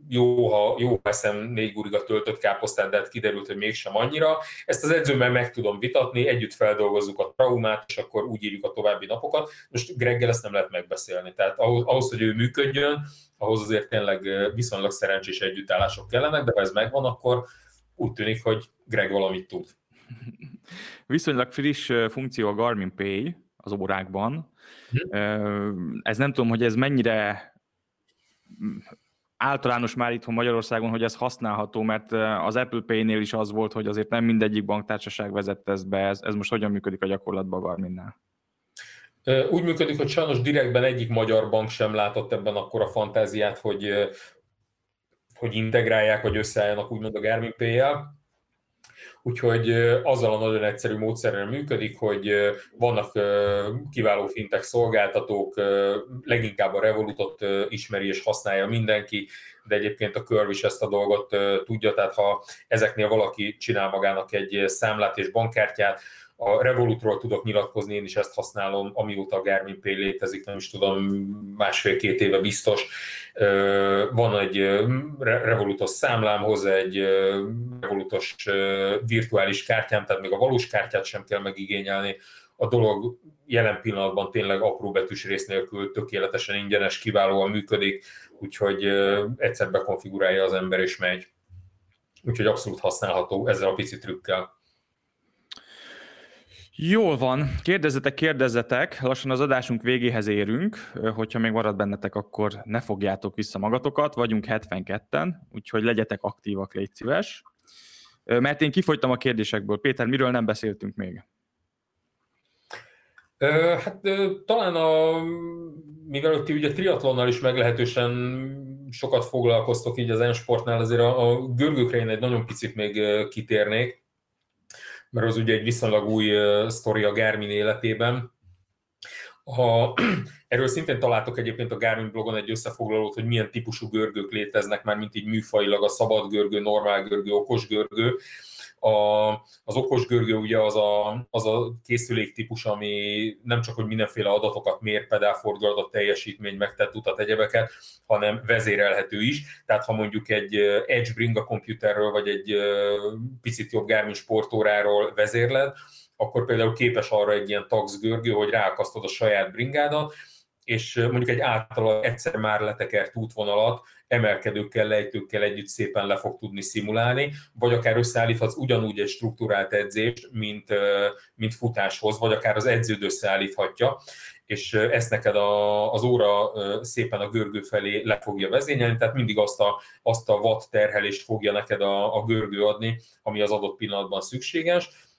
Speaker 2: jó, ha jó eszem négy guriga töltött káposztát, de hát kiderült, hogy mégsem annyira. Ezt az edzőmmel meg tudom vitatni, együtt feldolgozzuk a traumát, és akkor úgy írjuk a további napokat. Most Greggel ezt nem lehet megbeszélni. Tehát ahhoz, ahhoz hogy ő működjön, ahhoz azért tényleg viszonylag szerencsés együttállások kellenek, de ha ez megvan, akkor úgy tűnik, hogy Greg valamit tud.
Speaker 1: Viszonylag friss funkció a Garmin Pay az órákban. Hm. Ez nem tudom, hogy ez mennyire általános már itthon Magyarországon, hogy ez használható, mert az Apple Pay-nél is az volt, hogy azért nem mindegyik banktársaság vezette ezt be. Ez, ez most hogyan működik a gyakorlatban Garminnál?
Speaker 2: Úgy működik, hogy sajnos direktben egyik magyar bank sem látott ebben akkor a fantáziát, hogy, hogy integrálják, vagy összeálljanak úgymond a Garmin Pay-jel. Úgyhogy azzal a nagyon egyszerű módszerrel működik, hogy vannak kiváló fintek szolgáltatók, leginkább a Revolutot ismeri és használja mindenki, de egyébként a Curve is ezt a dolgot tudja, tehát ha ezeknél valaki csinál magának egy számlát és bankkártyát, a Revolutról tudok nyilatkozni, én is ezt használom, amióta a Garmin Pay létezik, nem is tudom, másfél-két éve biztos. Van egy Revolutos számlám, hozzá egy Revolutos virtuális kártyám, tehát még a valós kártyát sem kell megigényelni. A dolog jelen pillanatban tényleg apró betűs rész nélkül tökéletesen ingyenes, kiválóan működik, úgyhogy egyszer bekonfigurálja az ember és megy. Úgyhogy abszolút használható ezzel a pici trükkel.
Speaker 1: Jól van, kérdezzetek, kérdezzetek, lassan az adásunk végéhez érünk, hogyha még marad bennetek, akkor ne fogjátok vissza magatokat, vagyunk 72-en, úgyhogy legyetek aktívak, légy szíves. Mert én kifogytam a kérdésekből. Péter, miről nem beszéltünk még?
Speaker 2: Hát talán a, mivel ti ugye triatlonnal is meglehetősen sokat foglalkoztok így az N-sportnál, azért a, a görgőkre én egy nagyon picit még kitérnék mert az ugye egy viszonylag új sztori a Garmin életében. Ha, erről szintén találtok egyébként a Garmin blogon egy összefoglalót, hogy milyen típusú görgők léteznek már, mint így műfajilag a szabad görgő, normál görgő, okos görgő. A, az okos görgő ugye az a, az a készüléktípus, ami nem csak, hogy mindenféle adatokat mér, pedálfordulatot, teljesítmény, megtett utat, egyebeket, hanem vezérelhető is. Tehát ha mondjuk egy Edge Bringa komputerről, vagy egy picit jobb Garmin sportóráról vezérled, akkor például képes arra egy ilyen tax görgő, hogy ráakasztod a saját bringádat, és mondjuk egy által egyszer már letekert útvonalat emelkedőkkel, lejtőkkel együtt szépen le fog tudni szimulálni, vagy akár összeállíthatsz ugyanúgy egy struktúrált edzést, mint, mint futáshoz, vagy akár az edződ összeállíthatja, és ezt neked a, az óra szépen a görgő felé le fogja vezényelni, tehát mindig azt a, azt a watt terhelést fogja neked a, a görgő adni, ami az adott pillanatban szükséges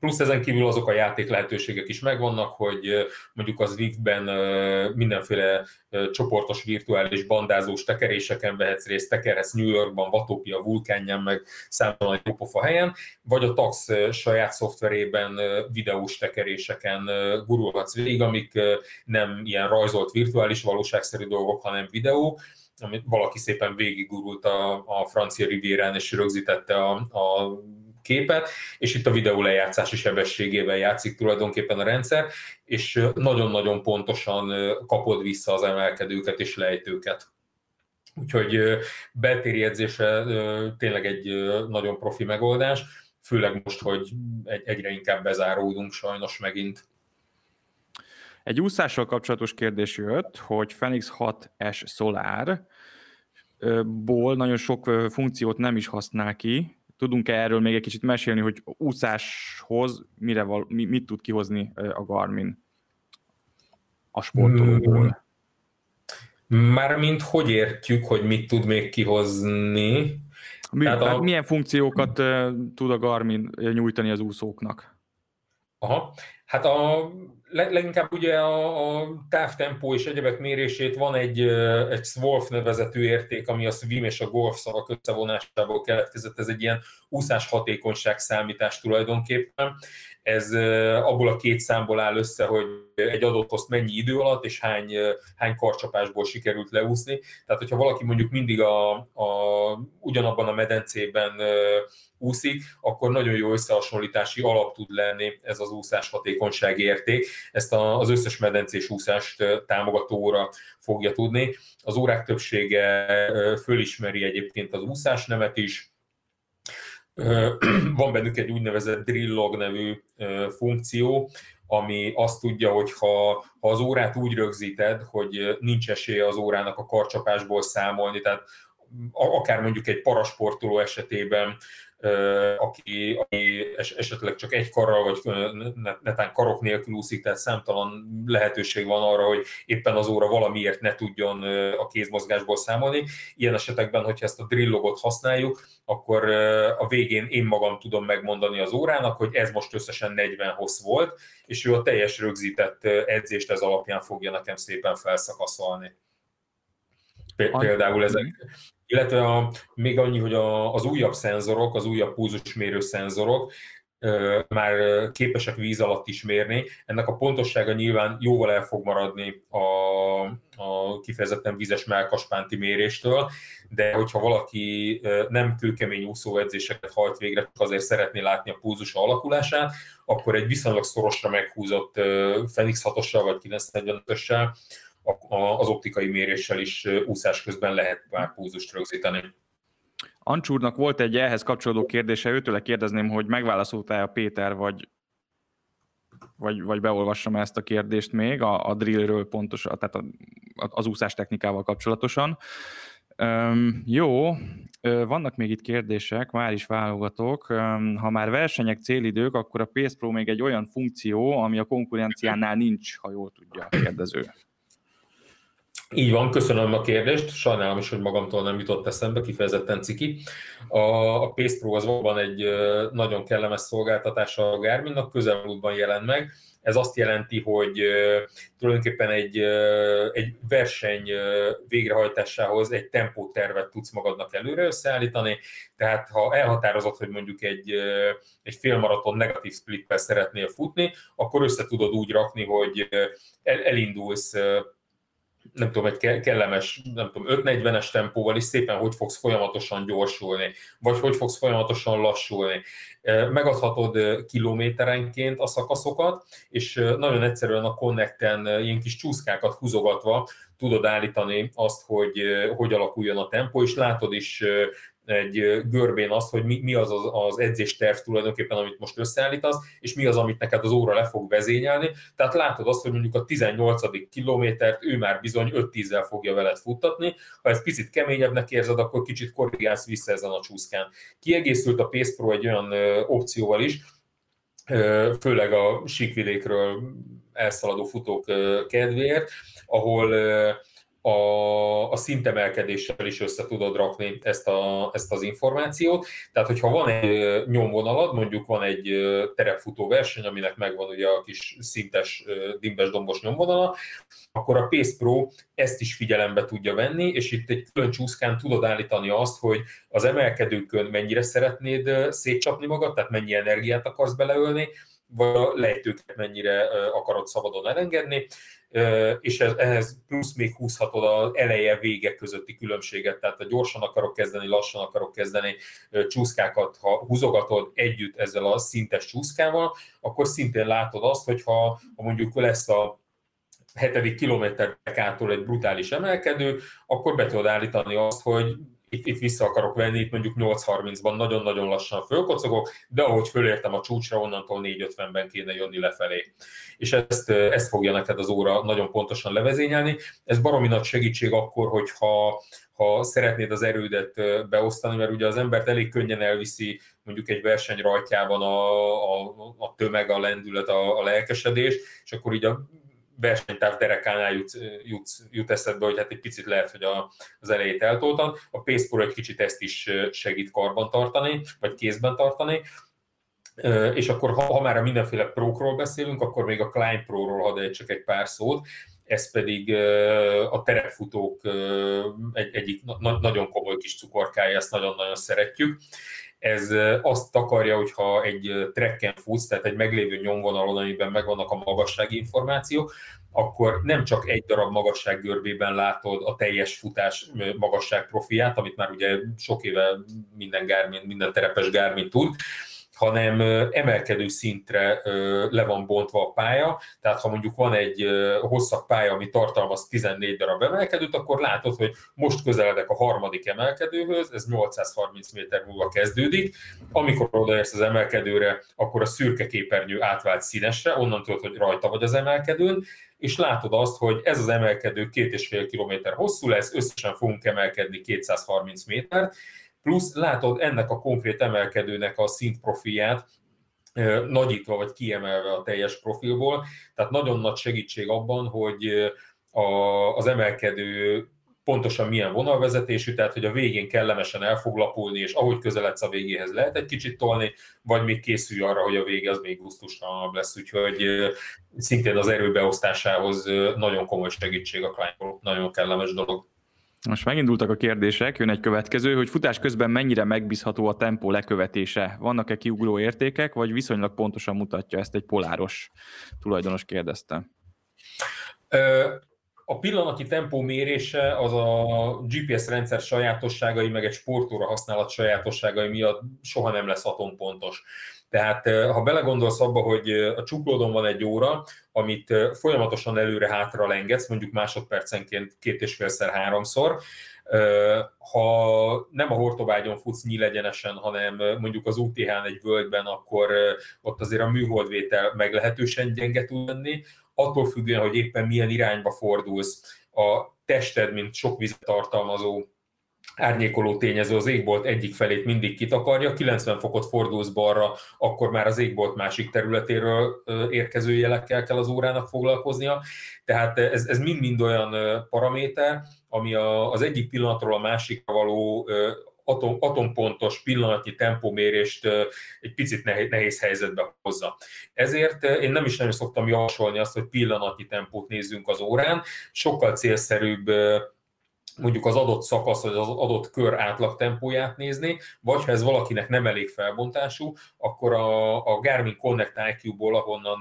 Speaker 2: Plusz ezen kívül azok a játék lehetőségek is megvannak, hogy mondjuk az Zwift-ben mindenféle csoportos virtuális bandázós tekeréseken vehetsz részt, tekerhetsz New Yorkban, Vatópia vulkánján, meg számtalan egy pofa helyen, vagy a TAX saját szoftverében videós tekeréseken gurulhatsz végig, amik nem ilyen rajzolt virtuális valóságszerű dolgok, hanem videó, amit valaki szépen végigurult a, a francia rivérán, és rögzítette a, a képet, és itt a videó lejátszási sebességével játszik tulajdonképpen a rendszer, és nagyon-nagyon pontosan kapod vissza az emelkedőket és lejtőket. Úgyhogy beltéri edzése tényleg egy nagyon profi megoldás, főleg most, hogy egyre inkább bezáródunk sajnos megint.
Speaker 1: Egy úszással kapcsolatos kérdés jött, hogy Phoenix 6S Solar ból nagyon sok funkciót nem is használ ki, tudunk-e erről még egy kicsit mesélni, hogy úszáshoz mire val, mi, mit tud kihozni a Garmin a sportolóból?
Speaker 2: Mármint hogy értjük, hogy mit tud még kihozni?
Speaker 1: Mi, tehát a... milyen funkciókat tud a Garmin nyújtani az úszóknak?
Speaker 2: Aha. Hát a, leginkább ugye a, a távtempó és egyebek mérését van egy, egy SWOLF nevezetű érték, ami a swim és a golf szavak összevonásából keletkezett. Ez egy ilyen úszás hatékonyság számítás tulajdonképpen. Ez abból a két számból áll össze, hogy egy adott poszt mennyi idő alatt és hány, hány karcsapásból sikerült leúszni. Tehát, hogyha valaki mondjuk mindig a, a, ugyanabban a medencében úszik, akkor nagyon jó összehasonlítási alap tud lenni ez az úszás hatékonysági érték. Ezt az összes medencés úszást támogató óra fogja tudni. Az órák többsége fölismeri egyébként az úszás nevet is, van bennük egy úgynevezett drill log nevű funkció, ami azt tudja, hogy ha, ha az órát úgy rögzíted, hogy nincs esélye az órának a karcsapásból számolni, tehát akár mondjuk egy parasportoló esetében aki, aki esetleg csak egy karral, vagy netán karok nélkül úszik, tehát számtalan lehetőség van arra, hogy éppen az óra valamiért ne tudjon a kézmozgásból számolni. Ilyen esetekben, hogyha ezt a drillogot használjuk, akkor a végén én magam tudom megmondani az órának, hogy ez most összesen 40 hossz volt, és ő a teljes rögzített edzést ez alapján fogja nekem szépen felszakaszolni. Például ezek, illetve a, még annyi, hogy a, az újabb szenzorok, az újabb púzusmérő szenzorok már képesek víz alatt is mérni. Ennek a pontossága nyilván jóval el fog maradni a, a kifejezetten vízes melkaspánti méréstől, de hogyha valaki nem kőkemény úszóedzéseket hajt végre, csak azért szeretné látni a púzus alakulását, akkor egy viszonylag szorosra meghúzott Fenix 6 vagy 945-össel az optikai méréssel is úszás közben lehet már púzust rögzíteni.
Speaker 1: Ancsúrnak volt egy ehhez kapcsolódó kérdése, őtőle kérdezném, hogy megválaszolta a Péter, vagy, vagy, vagy beolvassam ezt a kérdést még a, a drillről pontosan, tehát a, az úszás technikával kapcsolatosan. Üm, jó, vannak még itt kérdések, már is válogatok. Üm, ha már versenyek célidők, akkor a Pace Pro még egy olyan funkció, ami a konkurenciánál nincs, ha jól tudja a kérdező.
Speaker 2: Így van, köszönöm a kérdést, sajnálom is, hogy magamtól nem jutott eszembe, kifejezetten ciki. A, a Pace Pro az valóban egy nagyon kellemes szolgáltatása a Garminnak, közelmúltban jelent meg. Ez azt jelenti, hogy tulajdonképpen egy, egy verseny végrehajtásához egy tempótervet tudsz magadnak előre összeállítani, tehát ha elhatározott, hogy mondjuk egy, egy félmaraton negatív splittel szeretnél futni, akkor össze tudod úgy rakni, hogy elindulsz nem tudom, egy kellemes, nem tudom, 5-40-es tempóval is szépen hogy fogsz folyamatosan gyorsulni, vagy hogy fogsz folyamatosan lassulni. Megadhatod kilométerenként a szakaszokat, és nagyon egyszerűen a Connecten ilyen kis csúszkákat húzogatva tudod állítani azt, hogy hogy alakuljon a tempó, és látod is egy görbén azt, hogy mi, mi az, az az edzésterv tulajdonképpen, amit most összeállítasz, és mi az, amit neked az óra le fog vezényelni. Tehát látod azt, hogy mondjuk a 18. kilométert ő már bizony 5-10-zel fogja veled futtatni. Ha ez picit keményebbnek érzed, akkor kicsit korrigálsz vissza ezen a csúszkán. Kiegészült a Pace Pro egy olyan opcióval is, főleg a síkvidékről elszaladó futók kedvéért, ahol a, a szintemelkedéssel is össze tudod rakni ezt, a, ezt az információt. Tehát, hogyha van egy nyomvonalad, mondjuk van egy terepfutó verseny, aminek megvan ugye a kis szintes, dimbes dombos nyomvonala, akkor a Pace Pro ezt is figyelembe tudja venni, és itt egy külön csúszkán tudod állítani azt, hogy az emelkedőkön mennyire szeretnéd szétcsapni magad, tehát mennyi energiát akarsz beleölni, vagy a lejtőket mennyire akarod szabadon elengedni, és ehhez plusz még húzhatod az eleje-vége közötti különbséget, tehát ha gyorsan akarok kezdeni, lassan akarok kezdeni csúszkákat, ha húzogatod együtt ezzel a szintes csúszkával, akkor szintén látod azt, hogy ha, ha mondjuk lesz a hetedik kilométer ától egy brutális emelkedő, akkor be tudod állítani azt, hogy itt, itt vissza akarok venni, itt mondjuk 8.30-ban nagyon-nagyon lassan fölkocogok, de ahogy fölértem a csúcsra, onnantól 4.50-ben kéne jönni lefelé. És ezt, ezt fogja neked az óra nagyon pontosan levezényelni. Ez baromi nagy segítség akkor, hogyha ha szeretnéd az erődet beosztani, mert ugye az embert elég könnyen elviszi mondjuk egy verseny rajtjában a, a, a tömeg, a lendület, a, a lelkesedés, és akkor így a versenytáv derekánál jut, jut, jut eszedbe, hogy hát egy picit lehet, hogy a, az elejét eltoltan. A Pace Pro egy kicsit ezt is segít karban tartani, vagy kézben tartani. És akkor, ha, ha már a mindenféle prókról beszélünk, akkor még a Klein Pro-ról hadd csak egy pár szót. Ez pedig a terepfutók egy, egyik na, nagyon komoly kis cukorkája, ezt nagyon-nagyon szeretjük. Ez azt akarja, hogyha egy trekken futsz, tehát egy meglévő nyomvonalon, amiben megvannak a magassági információk, akkor nem csak egy darab magassággörbében látod a teljes futás magasság profiát, amit már ugye sok éve minden, Garmin, minden terepes Garmin tud, hanem emelkedő szintre le van bontva a pálya, tehát ha mondjuk van egy hosszabb pálya, ami tartalmaz 14 darab emelkedőt, akkor látod, hogy most közeledek a harmadik emelkedőhöz, ez 830 méter múlva kezdődik, amikor odaérsz az emelkedőre, akkor a szürke képernyő átvált színesre, onnan tudod, hogy rajta vagy az emelkedőn, és látod azt, hogy ez az emelkedő két és fél kilométer hosszú lesz, összesen fogunk emelkedni 230 métert, plusz látod ennek a konkrét emelkedőnek a szintprofilját, nagyítva vagy kiemelve a teljes profilból, tehát nagyon nagy segítség abban, hogy a, az emelkedő pontosan milyen vonalvezetésű, tehát hogy a végén kellemesen el fog lapulni, és ahogy közeledsz a végéhez lehet egy kicsit tolni, vagy még készülj arra, hogy a vége az még gusztustalanabb lesz, úgyhogy szintén az erőbeosztásához nagyon komoly segítség a Klein nagyon kellemes dolog.
Speaker 1: Most megindultak a kérdések, jön egy következő, hogy futás közben mennyire megbízható a tempó lekövetése? Vannak-e kiugró értékek, vagy viszonylag pontosan mutatja ezt egy poláros tulajdonos kérdezte?
Speaker 2: A pillanati tempó mérése az a GPS rendszer sajátosságai, meg egy sportóra használat sajátosságai miatt soha nem lesz atompontos. Tehát ha belegondolsz abba, hogy a csuklódon van egy óra, amit folyamatosan előre-hátra lengetsz, mondjuk másodpercenként két és félszer háromszor, ha nem a hortobágyon futsz nyílegyenesen, hanem mondjuk az UTH-n egy völgyben, akkor ott azért a műholdvétel meglehetősen gyenge tud lenni, attól függően, hogy éppen milyen irányba fordulsz, a tested, mint sok vizet tartalmazó árnyékoló tényező az égbolt egyik felét mindig kitakarja, 90 fokot fordulsz balra, akkor már az égbolt másik területéről érkező jelekkel kell az órának foglalkoznia. Tehát ez, ez mind-mind olyan paraméter, ami a, az egyik pillanatról a másikra való atom, atompontos pillanatnyi tempomérést egy picit nehéz, nehéz helyzetbe hozza. Ezért én nem is nagyon szoktam javasolni azt, hogy pillanatnyi tempót nézzünk az órán, sokkal célszerűbb mondjuk az adott szakasz, vagy az adott kör átlag tempóját nézni, vagy ha ez valakinek nem elég felbontású, akkor a, a Garmin Connect IQ-ból, ahonnan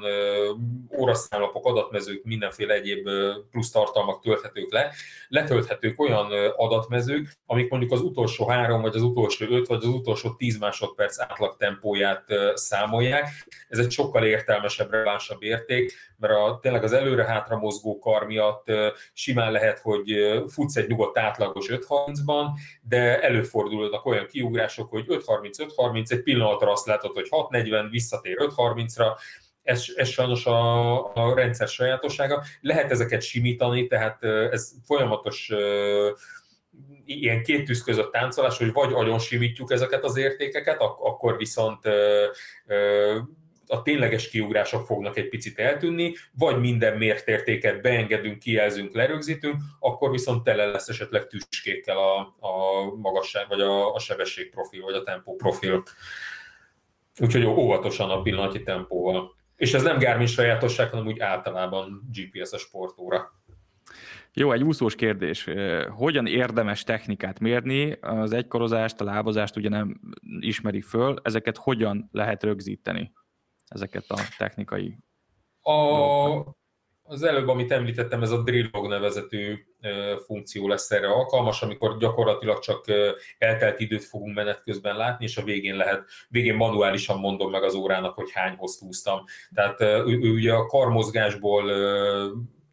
Speaker 2: óraszámlapok, adatmezők, mindenféle egyéb uh, plusz tartalmak tölthetők le, letölthetők olyan adatmezők, amik mondjuk az utolsó három, vagy az utolsó öt, vagy az utolsó tíz másodperc átlag tempóját számolják. Ez egy sokkal értelmesebb, relevánsabb érték, mert a, tényleg az előre-hátra mozgó kar miatt simán lehet, hogy futsz egy nyugodt átlagos 5.30-ban, de előfordulnak olyan kiugrások, hogy 5.30-5.30, egy pillanatra azt látod, hogy 6.40, visszatér 5.30-ra, ez, ez sajnos a, a rendszer sajátossága. Lehet ezeket simítani, tehát ez folyamatos ilyen két tűz között táncolás, hogy vagy agyon simítjuk ezeket az értékeket, ak- akkor viszont a tényleges kiugrások fognak egy picit eltűnni, vagy minden mért értéket beengedünk, kijelzünk, lerögzítünk, akkor viszont tele lesz esetleg tüskékkel a, a magasság, vagy a, a sebességprofil, vagy a tempó profil. Úgyhogy óvatosan a pillanatnyi tempóval. És ez nem Garmin sajátosság, hanem úgy általában GPS a sportóra.
Speaker 1: Jó, egy úszós kérdés. Hogyan érdemes technikát mérni? Az egykorozást, a lábazást ugye nem ismerik föl. Ezeket hogyan lehet rögzíteni? Ezeket a technikai
Speaker 2: a, az előbb, amit említettem, ez a Drillog nevezetű funkció lesz erre alkalmas, amikor gyakorlatilag csak eltelt időt fogunk menet közben látni, és a végén lehet, végén manuálisan mondom meg az órának, hogy hány hozt húztam. Tehát ő, ő ugye a karmozgásból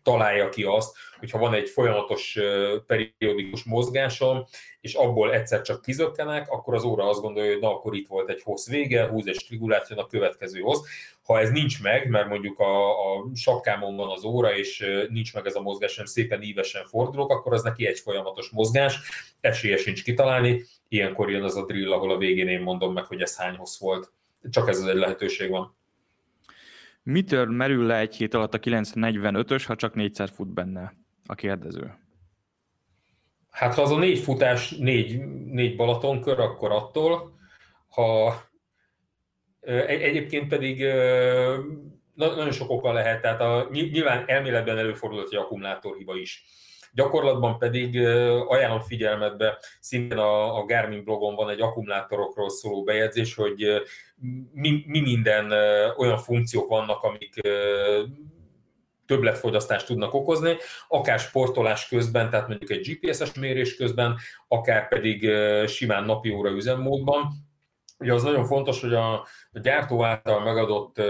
Speaker 2: találja ki azt, hogyha van egy folyamatos periódikus mozgásom, és abból egyszer csak kizökkenek, akkor az óra azt gondolja, hogy na, akkor itt volt egy hossz vége, húz egy strigulát, jön a következő hossz. Ha ez nincs meg, mert mondjuk a, a sapkámon van az óra, és nincs meg ez a mozgás, sem szépen ívesen fordulok, akkor az neki egy folyamatos mozgás, esélye sincs kitalálni, ilyenkor jön az a drill, ahol a végén én mondom meg, hogy ez hány hossz volt. Csak ez az egy lehetőség van.
Speaker 1: Mitől merül le egy hét alatt a 945-ös, ha csak 400 fut benne a kérdező?
Speaker 2: Hát ha az a négy futás, négy, négy Balatonkör, akkor attól, ha Egyébként pedig nagyon sok oka lehet, tehát a, nyilván elméletben előfordulhat egy akkumulátorhiba is. Gyakorlatban pedig ajánlom figyelmetbe, szintén a, a Garmin blogon van egy akkumulátorokról szóló bejegyzés, hogy mi, mi minden olyan funkciók vannak, amik többletfogyasztást tudnak okozni, akár sportolás közben, tehát mondjuk egy GPS-es mérés közben, akár pedig simán napi óra üzemmódban. Ugye az nagyon fontos, hogy a, a gyártó által megadott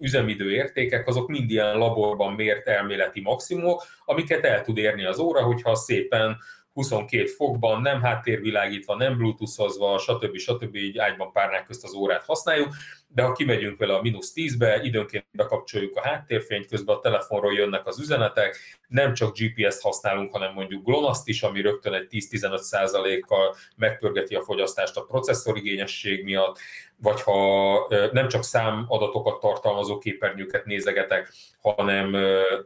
Speaker 2: üzemidő értékek, azok mind ilyen laborban mért elméleti maximumok, amiket el tud érni az óra, hogyha szépen 22 fokban, nem háttérvilágítva, nem bluetoothozva, stb. stb. így ágyban párnák közt az órát használjuk, de ha kimegyünk vele a mínusz 10-be, időnként bekapcsoljuk a háttérfényt, közben a telefonról jönnek az üzenetek, nem csak GPS-t használunk, hanem mondjuk GLONASZ-t is, ami rögtön egy 10-15%-kal megpörgeti a fogyasztást a processzorigényesség miatt, vagy ha nem csak számadatokat tartalmazó képernyőket nézegetek, hanem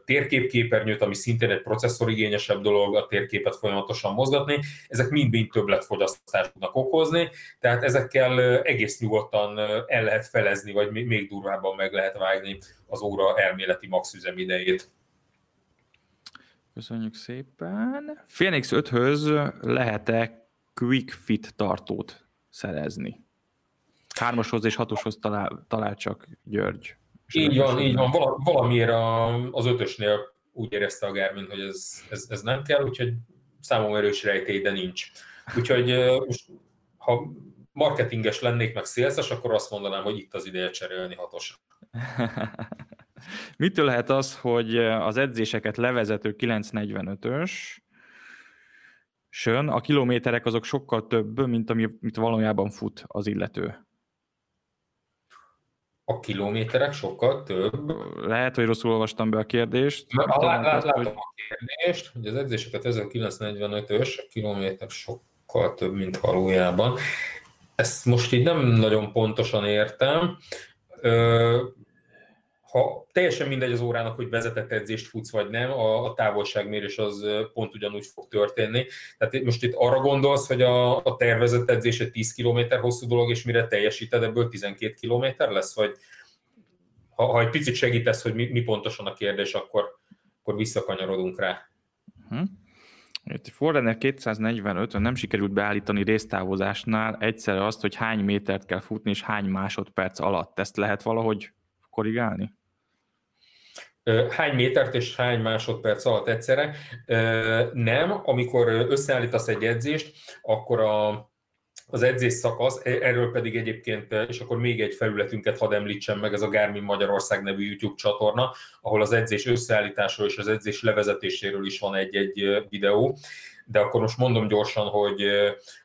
Speaker 2: térképképernyőt, ami szintén egy processzorigényesebb dolog, a térképet folyamatosan mozgatni, ezek mind-mind többletfogyasztást tudnak okozni, tehát ezekkel egész nyugodtan el lehet felezni, vagy még durvábban meg lehet vágni az óra elméleti max üzemidejét.
Speaker 1: Köszönjük szépen. Phoenix 5-höz lehet-e Quick Fit tartót szerezni? Hármashoz és hatoshoz talál, talál csak György.
Speaker 2: Így van, így van. Valamiért az ötösnél úgy érezte a Garmin, hogy ez, ez, ez nem kell, úgyhogy számomra erős rejtély, de nincs. Úgyhogy most, ha marketinges lennék, meg szélszes, akkor azt mondanám, hogy itt az ideje cserélni hatos.
Speaker 1: Mitől lehet az, hogy az edzéseket levezető 945-ös, sön, a kilométerek azok sokkal több, mint amit valójában fut az illető.
Speaker 2: A kilométerek sokkal több.
Speaker 1: Lehet, hogy rosszul olvastam be a kérdést.
Speaker 2: Na, lá, lá, látom hogy... a kérdést, hogy az edzéseket 1945-ös, a kilométer sokkal több, mint valójában. Ezt most így nem nagyon pontosan értem. Ha teljesen mindegy az órának, hogy vezetett edzést futsz vagy nem, a, a távolságmérés az pont ugyanúgy fog történni. Tehát most itt arra gondolsz, hogy a, a tervezett edzés egy 10 km hosszú dolog, és mire teljesíted, ebből 12 km lesz, vagy ha, ha egy picit segítesz, hogy mi, mi pontosan a kérdés, akkor, akkor visszakanyarodunk rá.
Speaker 1: Uh-huh. Itt Forerunner 245-ön nem sikerült beállítani résztávozásnál egyszerre azt, hogy hány métert kell futni, és hány másodperc alatt. Ezt lehet valahogy korrigálni?
Speaker 2: Hány métert és hány másodperc alatt egyszerre? Nem, amikor összeállítasz egy edzést, akkor a, az edzés szakasz, e, erről pedig egyébként, és akkor még egy felületünket hadd említsem meg, ez a Garmin Magyarország nevű YouTube csatorna, ahol az edzés összeállításról és az edzés levezetéséről is van egy-egy videó, de akkor most mondom gyorsan, hogy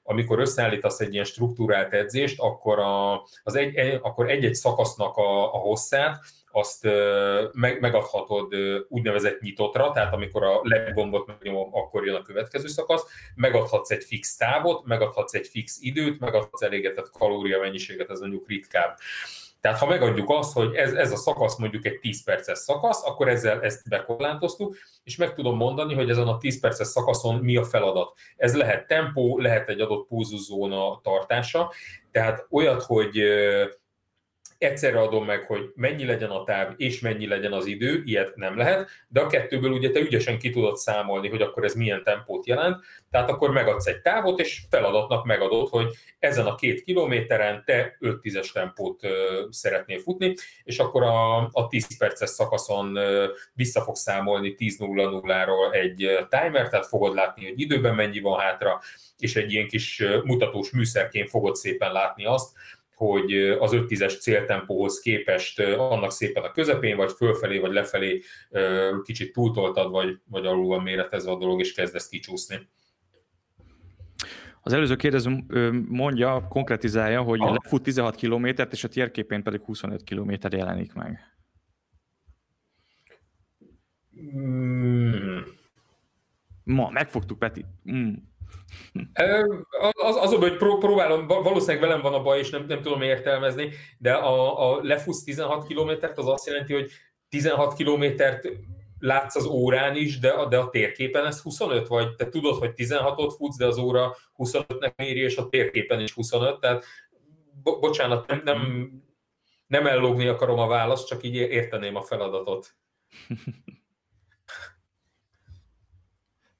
Speaker 2: amikor összeállítasz egy ilyen struktúrált edzést, akkor, a, az egy, e, akkor egy-egy szakasznak a, a hosszát, azt meg, megadhatod úgynevezett nyitottra, tehát amikor a leggombot megnyomom, akkor jön a következő szakasz, megadhatsz egy fix távot, megadhatsz egy fix időt, megadhatsz elégetett kalória mennyiséget, ez mondjuk ritkább. Tehát ha megadjuk azt, hogy ez, ez a szakasz mondjuk egy 10 perces szakasz, akkor ezzel ezt bekorlátoztuk, és meg tudom mondani, hogy ezen a 10 perces szakaszon mi a feladat. Ez lehet tempó, lehet egy adott pulzuszóna tartása, tehát olyat, hogy egyszerre adom meg, hogy mennyi legyen a táv és mennyi legyen az idő, ilyet nem lehet, de a kettőből ugye te ügyesen ki tudod számolni, hogy akkor ez milyen tempót jelent, tehát akkor megadsz egy távot, és feladatnak megadod, hogy ezen a két kilométeren te 5 10 tempót szeretnél futni, és akkor a, a 10 perces szakaszon vissza fog számolni 10.00-ról egy timer, tehát fogod látni, hogy időben mennyi van hátra, és egy ilyen kis mutatós műszerként fogod szépen látni azt, hogy az 5-10-es céltempóhoz képest annak szépen a közepén, vagy fölfelé, vagy lefelé kicsit túltoltad, vagy, vagy alul van méretezve a dolog, és kezdesz kicsúszni.
Speaker 1: Az előző kérdező mondja, konkretizálja, hogy Aha. lefut 16 kilométert, és a térképén pedig 25 kilométer jelenik meg. Mm. Ma, megfogtuk, Peti. Mm.
Speaker 2: Az, az, hogy próbálom, valószínűleg velem van a baj, és nem, nem tudom értelmezni, de a, a lefusz 16 kilométert, az azt jelenti, hogy 16 kilométert látsz az órán is, de, de a térképen ez 25, vagy te tudod, hogy 16-ot futsz, de az óra 25-nek méri, és a térképen is 25, tehát bo- bocsánat, nem, nem nem ellogni akarom a választ, csak így érteném a feladatot.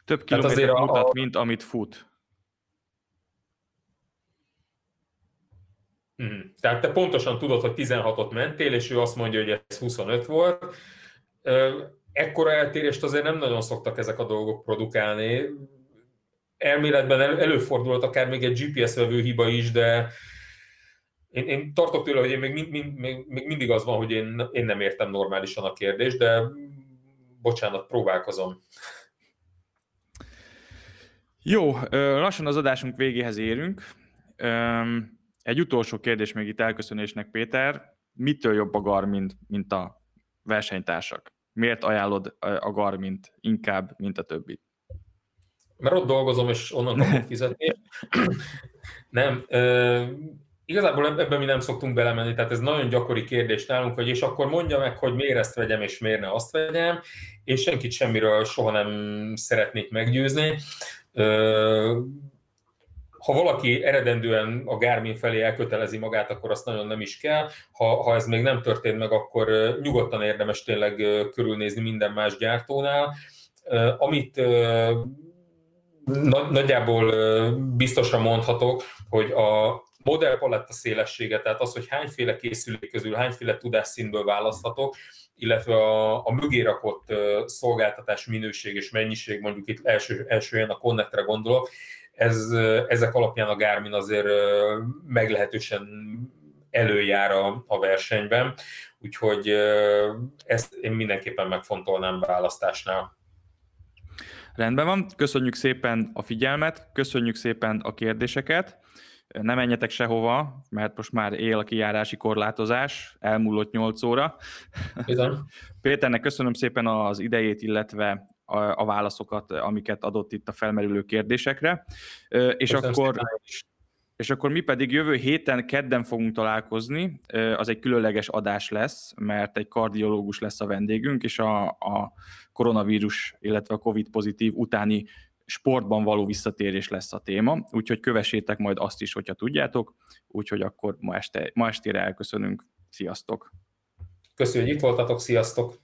Speaker 1: Több kilométert mutat, a... mint amit fut.
Speaker 2: Mm. Tehát te pontosan tudod, hogy 16-ot mentél, és ő azt mondja, hogy ez 25 volt. Ekkora eltérést azért nem nagyon szoktak ezek a dolgok produkálni. Elméletben el, előfordulhat akár még egy GPS vevő hiba is, de én, én tartok tőle, hogy én még, mind, mind, még, még mindig az van, hogy én, én nem értem normálisan a kérdést, de bocsánat, próbálkozom.
Speaker 1: Jó, lassan az adásunk végéhez érünk. Egy utolsó kérdés még itt elköszönésnek, Péter. Mitől jobb a Garmin, mint a versenytársak? Miért ajánlod a Garmint inkább, mint a többi?
Speaker 2: Mert ott dolgozom, és onnan kapok fizetni. nem, igazából ebben mi nem szoktunk belemenni, tehát ez nagyon gyakori kérdés nálunk, hogy és akkor mondja meg, hogy miért ezt vegyem, és miért ne azt vegyem, és senkit semmiről soha nem szeretnék meggyőzni ha valaki eredendően a Garmin felé elkötelezi magát, akkor azt nagyon nem is kell. Ha, ha ez még nem történt meg, akkor nyugodtan érdemes tényleg körülnézni minden más gyártónál. Amit nagyjából biztosra mondhatok, hogy a modellpaletta szélessége, tehát az, hogy hányféle készülék közül hányféle tudásszínből választhatok, illetve a, a mögé rakott szolgáltatás minőség és mennyiség, mondjuk itt első, első a Connectre gondolok, ez, ezek alapján a Garmin azért meglehetősen előjár a, a versenyben, úgyhogy ezt én mindenképpen megfontolnám választásnál.
Speaker 1: Rendben van, köszönjük szépen a figyelmet, köszönjük szépen a kérdéseket, ne menjetek sehova, mert most már él a kijárási korlátozás, elmúlott 8 óra.
Speaker 2: Bizony.
Speaker 1: Péternek köszönöm szépen az idejét, illetve a, a válaszokat, amiket adott itt a felmerülő kérdésekre. És akkor, és akkor mi pedig jövő héten, kedden fogunk találkozni, az egy különleges adás lesz, mert egy kardiológus lesz a vendégünk, és a, a koronavírus, illetve a COVID pozitív utáni sportban való visszatérés lesz a téma, úgyhogy kövessétek majd azt is, hogyha tudjátok, úgyhogy akkor ma, este, ma estére elköszönünk. Sziasztok!
Speaker 2: Köszönjük, voltatok, sziasztok!